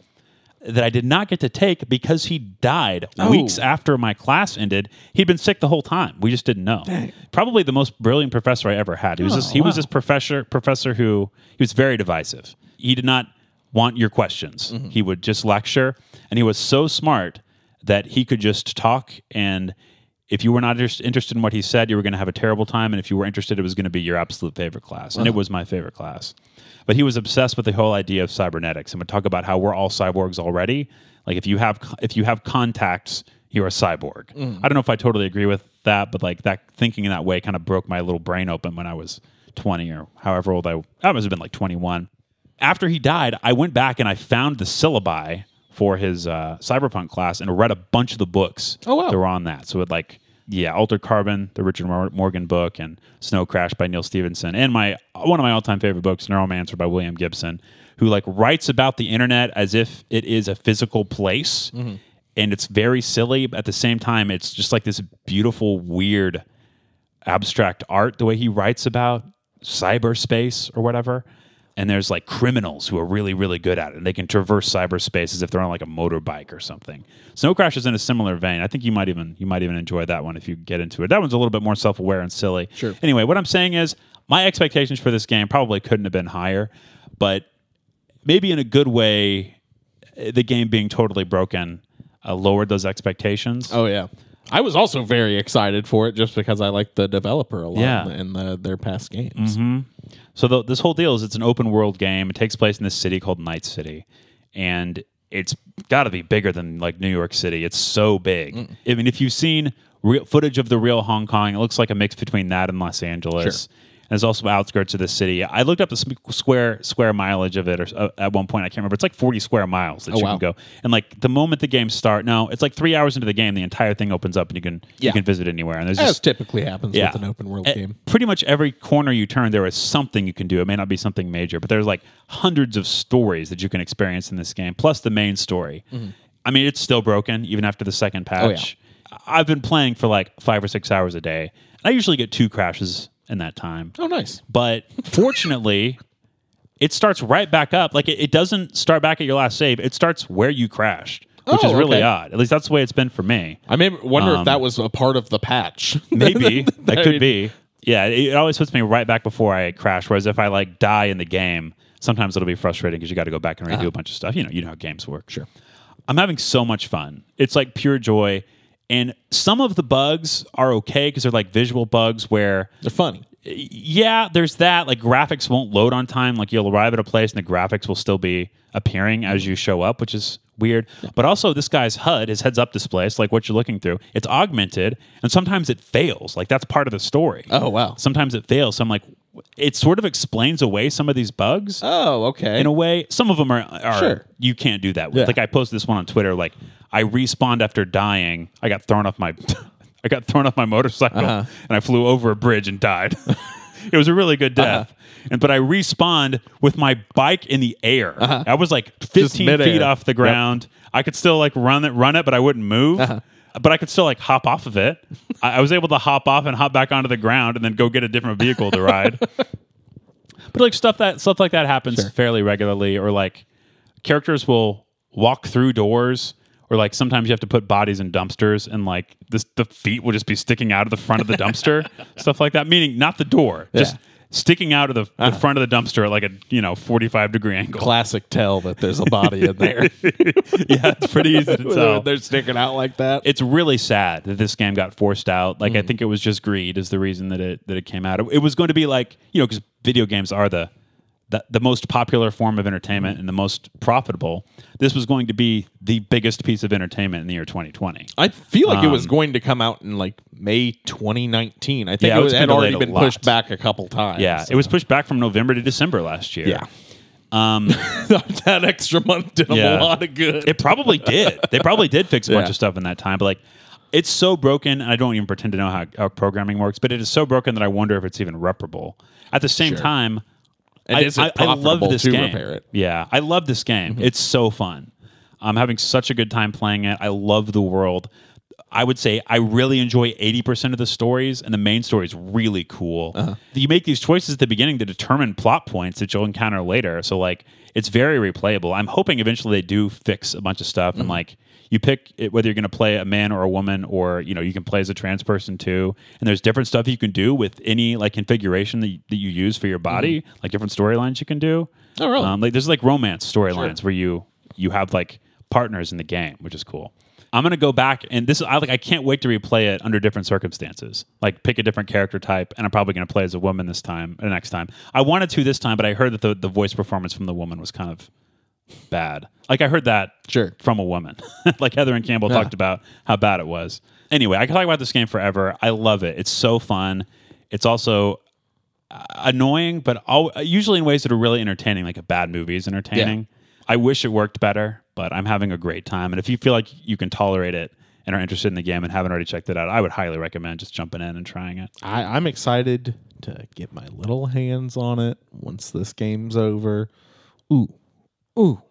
that I did not get to take because he died Oh. weeks after my class ended. He'd been sick the whole time. We just didn't know. Probably the most brilliant professor I ever had. He was oh, this, he was this professor professor who he was very divisive. He did not want your questions. Mm-hmm. He would just lecture, and he was so smart that he could just talk and if you were not inter- interested in what he said, you were going to have a terrible time, and if you were interested, it was going to be your absolute favorite class, and it uh-huh. was my favorite class. But he was obsessed with the whole idea of cybernetics and would talk about how we're all cyborgs already. Like if you have if you have contacts, you're a cyborg. Mm. I don't know if I totally agree with that, but like that thinking in that way kind of broke my little brain open when I was 20 or however old I I must have been like 21. After he died, I went back and I found the syllabi for his uh, cyberpunk class and read a bunch of the books Oh, wow. that were on that. So it like yeah, Altered Carbon, the Richard Mor- Morgan book, and Snow Crash by Neal Stephenson, and my one of my all time favorite books, Neuromancer by William Gibson, who like writes about the internet as if it is a physical place, and it's very silly. But at the same time, it's just like this beautiful, weird, abstract art. The way he writes about cyberspace or whatever. And there's like criminals who are really, really good at it. And they can traverse cyberspace as if they're on like a motorbike or something. Snow Crash is in a similar vein. I think you might even you might even enjoy that one if you get into it. That one's a little bit more self aware and silly. Sure. Anyway, what I'm saying is my expectations for this game probably couldn't have been higher, but maybe in a good way, eh, the game being totally broken uh, lowered those expectations. Oh yeah. I was also very excited for it just because I like the developer a lot Yeah. and the, their past games. Mm-hmm. So the, this whole deal is it's an open world game. It takes place in this city called Night City, and it's got to be bigger than like New York City. It's so big. Mm. I mean, if you've seen real footage of the real Hong Kong, it looks like a mix between that and Los Angeles. Sure. And there's also outskirts of the city. I looked up the square square mileage of it, or uh, at one point I can't remember. It's like 40 square miles that Oh, you wow. can go. And like the moment the game start, no, it's like three hours into the game, the entire thing opens up and you can Yeah. you can visit anywhere. And there's As just typically happens with an open world game. Pretty much every corner you turn, there is something you can do. It may not be something major, but there's like hundreds of stories that you can experience in this game, plus the main story. I mean, it's still broken even after the second Mm-hmm. Oh, yeah. patch. I've been playing for like five or six hours a day. I usually get two crashes in that time. Oh, nice. But fortunately, it starts right back up. Like it, it doesn't start back at your last save. It starts where you crashed, which Oh, is really okay. odd. At least that's the way it's been for me. I may wonder Um, if that was a part of the patch. Maybe that could be. Yeah, it, it always puts me right back before I crash. Whereas if I like die in the game, sometimes it'll be frustrating because you got to go back and redo a bunch of stuff. You know, you know how games work. Sure. I'm having so much fun. It's like pure joy. And some of the bugs are okay because they're like visual bugs where They're funny. yeah, there's that. Like graphics won't load on time. Like you'll arrive at a place and the graphics will still be appearing as you show up, which is weird. But also, this guy's HUD, his heads up display, it's like what you're looking through. It's augmented, and sometimes it fails. Like that's part of the story. Oh, wow. Sometimes it fails. So I'm like, it sort of explains away some of these bugs Oh, okay. in a way. Some of them are, are Sure. you can't do that with. Yeah. Like I posted this one on Twitter. Like I respawned after dying. I got thrown off my, I got thrown off my motorcycle Uh-huh. and I flew over a bridge and died. it was a really good Uh-huh. death. And but I respawned with my bike in the air. I was like 15 feet off the Yep. ground. I could still like run it, run it, but I wouldn't move. But I could still like hop off of it. I, I was able to hop off and hop back onto the ground and then go get a different vehicle to ride. But like stuff that stuff like that happens fairly regularly, or like characters will walk through doors, or like sometimes you have to put bodies in dumpsters, and like this the feet will just be sticking out of the front of the dumpster, stuff like that. Meaning not the door, just Yeah. Sticking out of the, the front of the dumpster at like a you know forty five degree angle. Classic tell that there's a body in there. yeah, it's pretty easy to tell. they're sticking out like that. it's really sad that this game got forced out. Like I Mm. think it was just greed is the reason that it that it came out. It, it was going to be like you know because video games are the, the the most popular form of entertainment and the most profitable. This was going to be the biggest piece of entertainment in the year 2020. I feel like it was Um, going to come out in like May 2019. I think Yeah, it was, been had already been pushed back a couple times. Yeah, it was pushed back from November to December last year. Yeah. Um, that extra month did Yeah. a lot of good. It probably did. They probably did fix a bunch of stuff in that time, but like it's so broken, and I don't even pretend to know how, how programming works, but it is so broken that I wonder if it's even reparable. At the same Sure. time, And I, is I, I love this to game. repair it? Mm-hmm. Yeah, I love this game. It's so fun. I'm having such a good time playing it. I love the world. I would say I really enjoy 80% of the stories, and the main story is really cool. Uh-huh. You make these choices at the beginning to determine plot points that you'll encounter later. So, like, it's very replayable. I'm hoping eventually they do fix a bunch of stuff Mm-hmm. and, like, you pick it, whether you're going to play a man or a woman, or you know you can play as a trans person too. And there's different stuff you can do with any like configuration that you, that you use for your body, like different storylines you can do. Mm-hmm. Oh, really? Um, like there's like romance storylines where you you have like partners in the game, which is cool. I'm gonna go back and this I like I can't wait to replay it under different circumstances. Like pick a different character type, and I'm probably gonna play as a woman this time or next time. I wanted to this time, but I heard that the, the voice performance from the woman was kind of bad. Like I heard that Sure. from a woman. like Heather and Campbell talked about how bad it was. Anyway, I can talk about this game forever. I love it. It's so fun. It's also uh, annoying, but al usually in ways that are really entertaining. Like a bad movie is entertaining. I wish it worked better, but I'm having a great time. And if you feel like you can tolerate it and are interested in the game and haven't already checked it out, I would highly recommend just jumping in and trying it. I, I'm excited to get my little hands on it once this game's over. Ooh, ooh,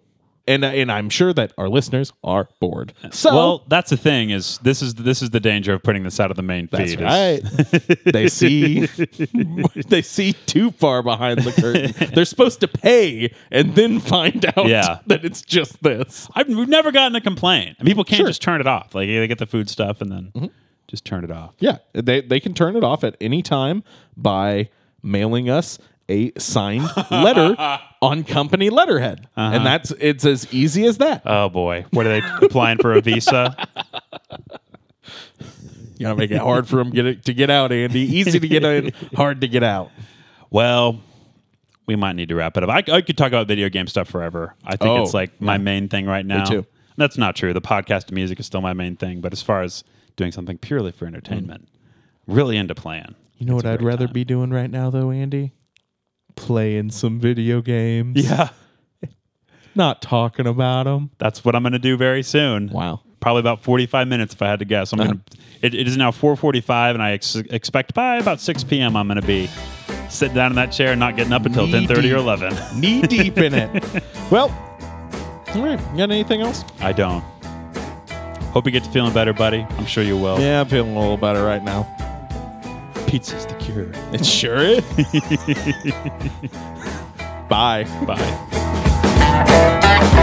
and uh, and I'm sure that our listeners are bored. So well, that's the thing is this is this is the danger of putting this out of the main that's feed. right. they see they see too far behind the curtain. They're supposed to pay and then find out Yeah. that it's just this. I've we've never gotten a complaint. And people can't Sure. just turn it off. Like they get the food stuff and then mm-hmm. just turn it off. Yeah, they they can turn it off at any time by mailing us a signed letter on company letterhead, and uh-huh. that's it's as easy as that. Oh boy, what are they applying for a visa? You gotta make it hard for them get it, to get out, Andy. Easy to get in, hard to get out. Well, we might need to wrap it up. I, I could talk about video game stuff forever. I think Oh, it's like my main thing right now. too. That's not true. The podcast and music is still my main thing, but as far as doing something purely for mm. entertainment, really into playing. You know It's what I'd rather time. be doing right now, though, Andy? Playing some video games. Yeah, not talking about them. that's what I'm going to do very soon. Wow. Probably about 45 minutes if I had to guess. I'm gonna. Uh-huh. It, it is now 4:45, and I ex- expect by about 6 p.m. I'm going to be sitting down in that chair and not getting up until Knee 10:30 or deep. 11. Knee deep in it. Well, all right. You got anything else? I don't. Hope you get to feeling better, buddy. I'm sure you will. Yeah, I'm feeling a little better right now. Pizza's the cure. It sure is. Bye. Bye.